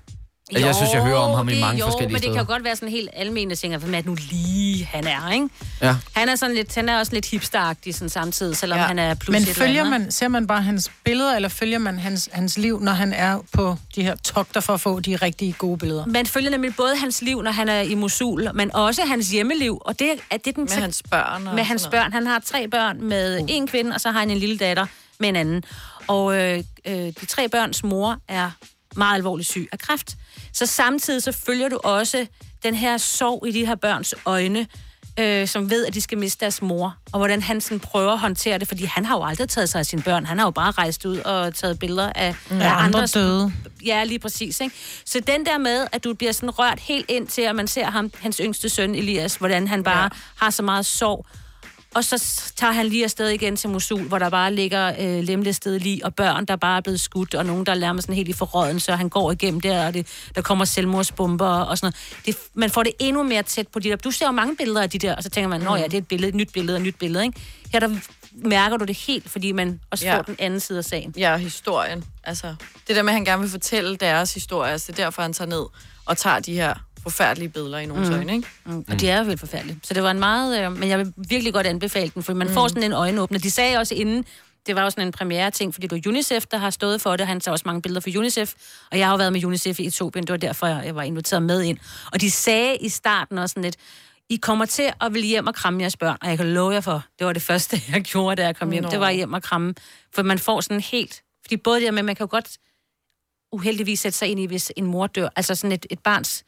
Jo, jeg synes, jeg hører om ham i det- mange jo, forskellige men det steder. kan jo godt være sådan helt almindelige ting, hvem er det nu lige han er, ikke? Ja. Han er, sådan lidt, han er også lidt hipsteragtig sådan samtidig, selvom ja. han er plus Men følger man, ser man bare hans billeder, eller følger man hans, hans liv, når han er på de her togter for at få de rigtige gode billeder? Man følger nemlig både hans liv, når han er i Mosul, men også hans hjemmeliv. Og det er det den Med hans børn og Med hans børn. Han har tre børn med uh. en kvinde, og så har han en lille datter med en anden. Og øh, øh, de tre børns mor er meget alvorligt syg af kræft. Så samtidig så følger du også den her sorg i de her børns øjne, øh, som ved, at de skal miste deres mor, og hvordan han sådan prøver at håndtere det, fordi han har jo aldrig taget sig af sine børn. Han har jo bare rejst ud og taget billeder af, Ja, andre andres døde. Ja, lige præcis. Ikke? Så den der med, at du bliver sådan rørt helt ind til, at man ser ham, hans yngste søn Elias, hvordan han bare ja. har så meget sorg. Og så tager han lige afsted igen til Mosul, hvor der bare ligger øh, lemlæstede lige, og børn, der bare er blevet skudt, og nogen, der lader sådan helt i forråden, så han går igennem der, og det, der kommer selvmordsbomber og sådan noget. Det, man får det endnu mere tæt på de der. Du ser jo mange billeder af de der, og så tænker man, nå ja, det er et billede, et nyt billede, et nyt billede, ikke? Her der mærker du det helt, fordi man også Ja. får den anden side af sagen. Ja, historien. Altså, det der med, at han gerne vil fortælle deres historie, altså, det er derfor, han tager ned og tager de her forfærdelige billeder i nogens Mm. øjne, ikke? Mm. Og de er jo helt forfærdelige. Så det var en meget... Øh, men jeg vil virkelig godt anbefale den, for man mm. får sådan en øjenåbner. De sagde også inden, det var jo sådan en premiere-ting, fordi det var UNICEF, der har stået for det. Han tager også mange billeder for UNICEF, og jeg har jo været med UNICEF i Etiopien. Det var derfor, jeg var inviteret med ind. Og de sagde i starten også sådan lidt, I kommer til at ville hjem og kramme jeres børn, og jeg kan love jer for, det var det første, jeg gjorde, da jeg kom hjem. Nå. Det var hjem og kramme, for man får sådan helt... Fordi både det der med, man kan jo godt uheldigvis sætte sig ind i, hvis en mor dør. Altså sådan et, et barns...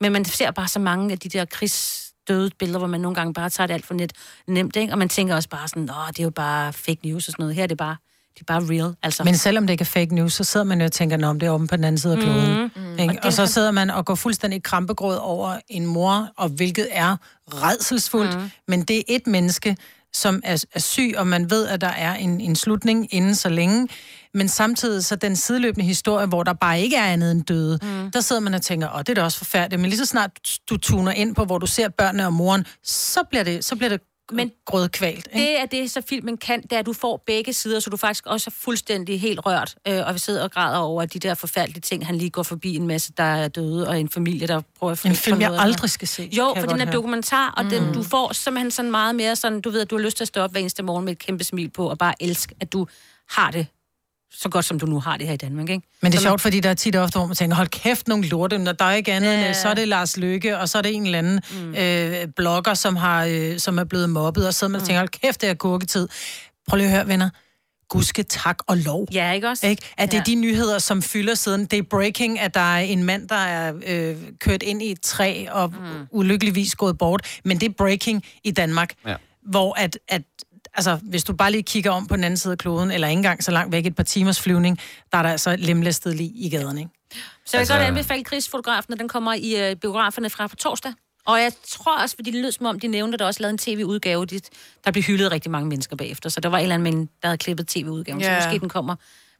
Men man ser bare så mange af de der krigsdøde billeder, hvor man nogle gange bare tager det alt for net, nemt, ikke? Og man tænker også bare sådan, åh, det er jo bare fake news og sådan noget. Her er det bare, det er bare real, altså. Men selvom det ikke er fake news, så sidder man jo og tænker, om det er omme på den anden side af kloden. Mhm. Mm. Og Ikke? det Og så sidder man og går fuldstændig krampegråd over en mor, og hvilket er redselsfuldt. Mm. Men det er et menneske, som er, er syg, og man ved, at der er en, en slutning inden så længe. Men samtidig så den sideløbende historie, hvor der bare ikke er andet end døde, mm. der sidder man og tænker, åh, det er da også forfærdeligt. Men lige så snart du tuner ind på, hvor du ser børnene og moren, så bliver det, så bliver det men grødkvalt. Ikke? Det er det, så filmen kan, det er, at du får begge sider, så du faktisk også er fuldstændig helt rørt, øh, og vi sidder og græder over de der forfærdelige ting. Han lige går forbi en masse, der er døde, og en familie, der prøver at En film, jeg aldrig skal se. Jo, for den er dokumentar, og mm. den, du får simpelthen sådan meget mere sådan, du ved, at du har lyst til at stå op hver eneste morgen med et kæmpe smil på, og bare elske, at du har det så godt, som du nu har det her i Danmark, ikke? Men det er Så sjovt, fordi der er tit og ofte, hvor man tænker, hold kæft, nogle lorte, når der er ikke andet, Ja. end, så er det Lars Løkke, og så er det en eller anden mm. øh, blogger, som, har, øh, som er blevet mobbet, og så sidder man og tænker, hold kæft, det er kurketid. Prøv lige at høre, venner. Gudske tak og lov. Ja, ikke også? Ikke? At det er Ja. de nyheder, som fylder siden. Det er breaking, at der er en mand, der er øh, kørt ind i et træ og mm. ulykkeligvis gået bort. Men det er breaking i Danmark, Ja. hvor at, at altså, hvis du bare lige kigger om på den anden side af kloden, eller ikke engang så langt væk, et par timers flyvning, der er der altså lemlæstet lige i gaden, ikke? Så jeg vil Altså- godt anbefale krigsfotografen, den kommer i øh, biograferne fra på torsdag. Og jeg tror også, fordi det lød som om, de nævnte, at der også lavede en tv-udgave. De, der blev hyldet rigtig mange mennesker bagefter. Så der var en eller anden, men der havde klippet tv-udgaven. Ja. Så måske den kommer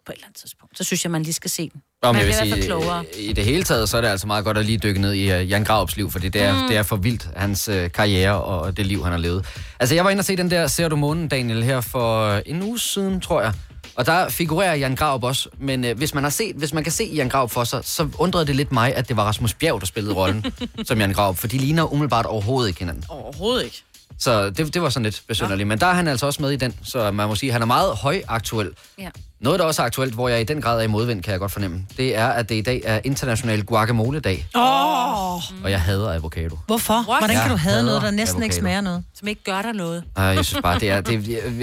på et eller andet tidspunkt. Så synes jeg, man lige skal se den. Om Man jeg vil sige, klogere. øh, i det hele taget, så er det altså meget godt at lige dykke ned i uh, Jan Graups liv, fordi det er, Mm. det er for vildt, hans uh, karriere og det liv, han har levet. Altså, jeg var inde og se den der Ser du månen, Daniel, her for øh, en uge siden, tror jeg. Og der figurerer Jan Graup også, men uh, hvis, man har set, hvis man kan se Jan Graup for sig, så undrede det lidt mig, at det var Rasmus Bjerg, der spillede rollen som Jan Graup, for de ligner umiddelbart overhovedet ikke hinanden. Overhovedet ikke. Så det, det var sådan lidt besynderligt. Men der er han altså også med i den, så man må sige, at han er meget højaktuel. Ja. Noget, der også er aktuelt, hvor jeg i den grad er i modvind, kan jeg godt fornemme, det er, at det i dag er international guacamole-dag, Åh! og jeg hader avocado. Hvorfor? What? Hvordan kan du have noget, der næsten ikke avocado. smager noget? Som ikke gør der noget. Ej, jeg synes bare, det er, det,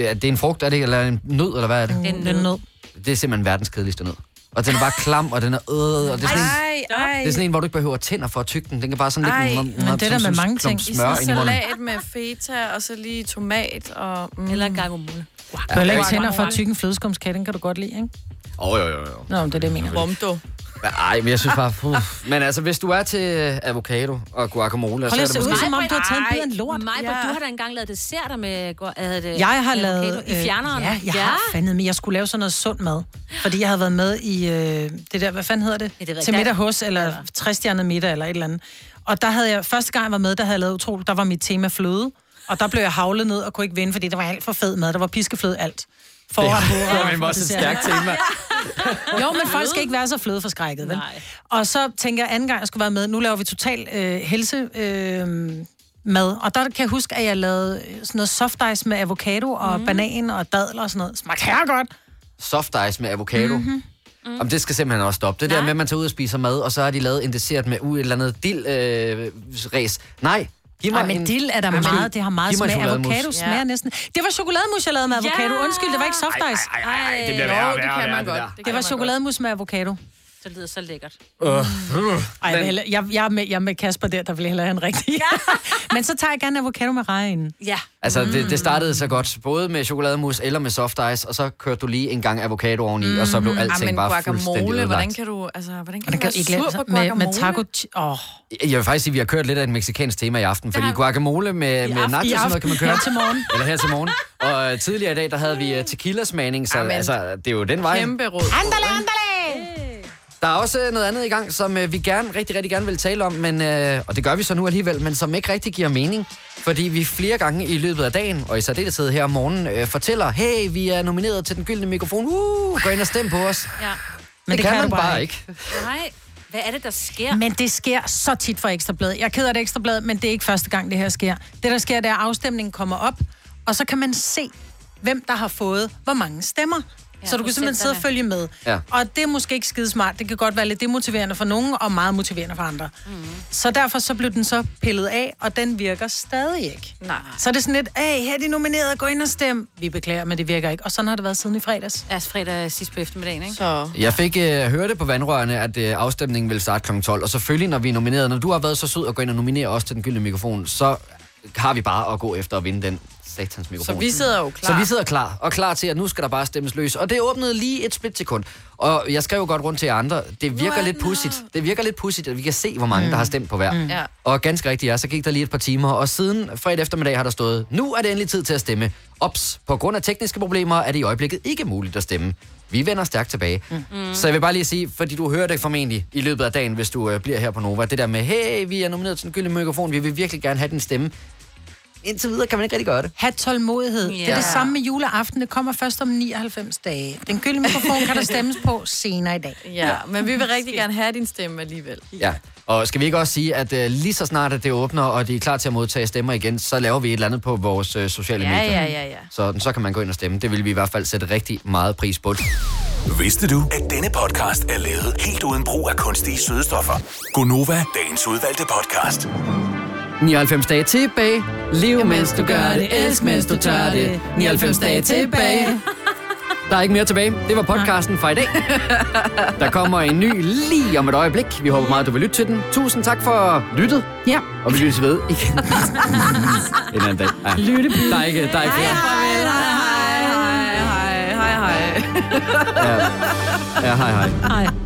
er, det er en frugt, er det, eller en nød, eller hvad er det? Det er en nød. Det er simpelthen verdens kedeligste nød. Og den er bare klam, og den er øh, og det er sådan en, Ej, ej. det er sådan en, hvor du ikke behøver tænder for at tygge den. Den kan bare sådan Ej, lidt... men det er der med mange ting. I Smør sådan ind i munden. salat med feta, og så lige tomat og... Mm. Eller guacamole. Du har heller ikke tænder for at tykke en flødeskumskage, den kan du godt lide, ikke? Åh, oh, jo, jo, jo. Nå, men det er det, jeg mener. Romdo. Nej, men jeg synes bare... Uff. Men altså, hvis du er til øh, avocado og guacamole, Prøv lige at så se er det ud, som om du har taget en bid af en lort. Mig, Ja. ja. du har da engang lavet desserter med... det? Jeg har med lavet... avocado I fjerneren? Ja, jeg har fandme, men jeg skulle lave sådan noget sund mad. Fordi jeg havde været med i øh, det der, hvad fanden hedder det? ved jeg Til middag hos, eller 60 middag, eller et eller andet. Og der havde jeg, første gang jeg var med, der havde jeg lavet utroligt, der var mit tema fløde. Og der blev jeg havlet ned og kunne ikke vinde, fordi der var alt for fed mad. Der var piskefløde alt. Foran, Det er og også et stærkt tema. Jo, men folk skal ikke være så flødeforskrækket, vel? Og så tænker jeg, anden gang jeg skulle være med, nu laver vi total øh, helse... Øh, mad. Og der kan jeg huske, at jeg lavede øh, sådan noget soft ice med avocado og mm. banan og dadler og sådan noget. Smagte her godt. Soft ice med avocado. Mhm. Mm-hmm. Om det skal simpelthen også stoppe. Det der med, at man tager ud og spiser mad, og så har de lavet en dessert med uh, et eller andet dild øh, ræs. Nej, giv mig Ej, men en... dill er der Undskyld, meget, det har meget giv mig en smag. chokolademus. Avocado smager næsten. Det var chokolademus, jeg lavede med avocado. Undskyld, det var ikke soft ice. Ej, ej, ej, det bliver værre det værre og kan værre, man det. Det Det var chokolademus med avocado. Det lyder så lækkert. Uh, Ej, jeg, hellere, jeg, jeg, er med, jeg er med Kasper der, der vil hellere have en rigtig. Men så tager jeg gerne avocado med rejen. Ja. Altså, det, det startede så godt, både med chokolademus eller med soft ice, og så kørte du lige en gang avocado oveni, mm-hmm. og så blev Ah, alting men bare fuldstændig guacamole, hvordan ødelagt. kan du, altså, hvordan kan du den kan være ikke sur på med, med taco... Åh, Jeg vil faktisk sige, at vi har kørt lidt af et mexikansk tema i aften, fordi guacamole med, med nachos og sådan noget kan man køre. Her til morgen. Eller her til morgen. Og øh, tidligere i dag, der havde vi uh, tequila-smagning, så altså, det er jo den vej. Kæmpe råd. Andale, andale! Der er også øh, noget andet i gang, som øh, vi gerne, rigtig, rigtig gerne vil tale om, men, øh, og det gør vi så nu alligevel, men som ikke rigtig giver mening. Fordi vi flere gange i løbet af dagen, og i særdeleshed her om morgenen, øh, fortæller, hey, vi er nomineret til den gyldne mikrofon. Uh, gå ind og stem på os. Ja. Men det, det kan, man bare ikke. Nej. Hvad er det, der sker? Men det sker så tit for Ekstrabladet. Jeg er ked af det Ekstrabladet, men det er ikke første gang, det her sker. Det, der sker, det er, at afstemningen kommer op, og så kan man se, hvem der har fået hvor mange stemmer. Ja, så du kan simpelthen sidde og følge med. Ja. Og det er måske ikke skide smart. Det kan godt være lidt demotiverende for nogen, og meget motiverende for andre. Mm. Så derfor så blev den så pillet af, og den virker stadig ikke. Nej. Så er det sådan lidt, hey, her er de nomineret, gå ind og stem. Vi beklager, men det virker ikke. Og sådan har det været siden i fredags. Ja, fredag sidst på eftermiddagen, ikke? Så Jeg fik øh, hørte på vandrørene, at øh, afstemningen vil starte kl. 12, og selvfølgelig, når vi er nomineret, når du har været så sød at gå ind og nominere os til den gyldne mikrofon, så har vi bare at gå efter at vinde den satans mikrofon. Så vi sidder jo klar. Så vi sidder klar, og klar til, at nu skal der bare stemmes løs. Og det åbnede lige et splitsekund. Og jeg skrev jo godt rundt til jer andre, det virker er lidt pudsigt. Det virker lidt pudsigt, at vi kan se, hvor mange, mm. der har stemt på hver. Mm. Ja. Og ganske rigtigt, ja, så gik der lige et par timer, og siden fredag eftermiddag har der stået, nu er det endelig tid til at stemme. Ops, på grund af tekniske problemer er det i øjeblikket ikke muligt at stemme. Vi vender stærkt tilbage. Mm. Så jeg vil bare lige sige, fordi du hører det formentlig i løbet af dagen, hvis du øh, bliver her på Nova, det der med, hey, vi er nomineret til en gylden mikrofon, vi vil virkelig gerne have din stemme. Indtil videre kan man ikke rigtig gøre det. Ha' tålmodighed. Yeah. Det er Ja. det samme med juleaften. Det kommer først om 99 dage. Den gyldne mikrofon kan der stemmes på senere i dag. Ja, men vi vil rigtig gerne have din stemme alligevel. Ja. Og skal vi ikke også sige, at uh, lige så snart at det åbner, og de er klar til at modtage stemmer igen, så laver vi et eller andet på vores uh, sociale Ja, medier. ja, ja, ja. Så, så kan man gå ind og stemme. Det vil vi i hvert fald sætte rigtig meget pris på. Vidste du, at denne podcast er lavet helt uden brug af kunstige sødestoffer? Gonova, dagens udvalgte podcast. 99 dage tilbage. Lev, mens du gør det. Elsk, mens du tør det. 99 dage tilbage. Der er ikke mere tilbage. Det var podcasten for i dag. Der kommer en ny lige om et øjeblik. Vi håber meget, du vil lytte til den. Tusind tak for lyttet. Ja. Og vi lyttes ved igen. en anden dag. Ja. Lytteby. Der er ikke, der er ikke flere. Hej, hej, hej, hej, hej. Ja, ja hej hej. Hej.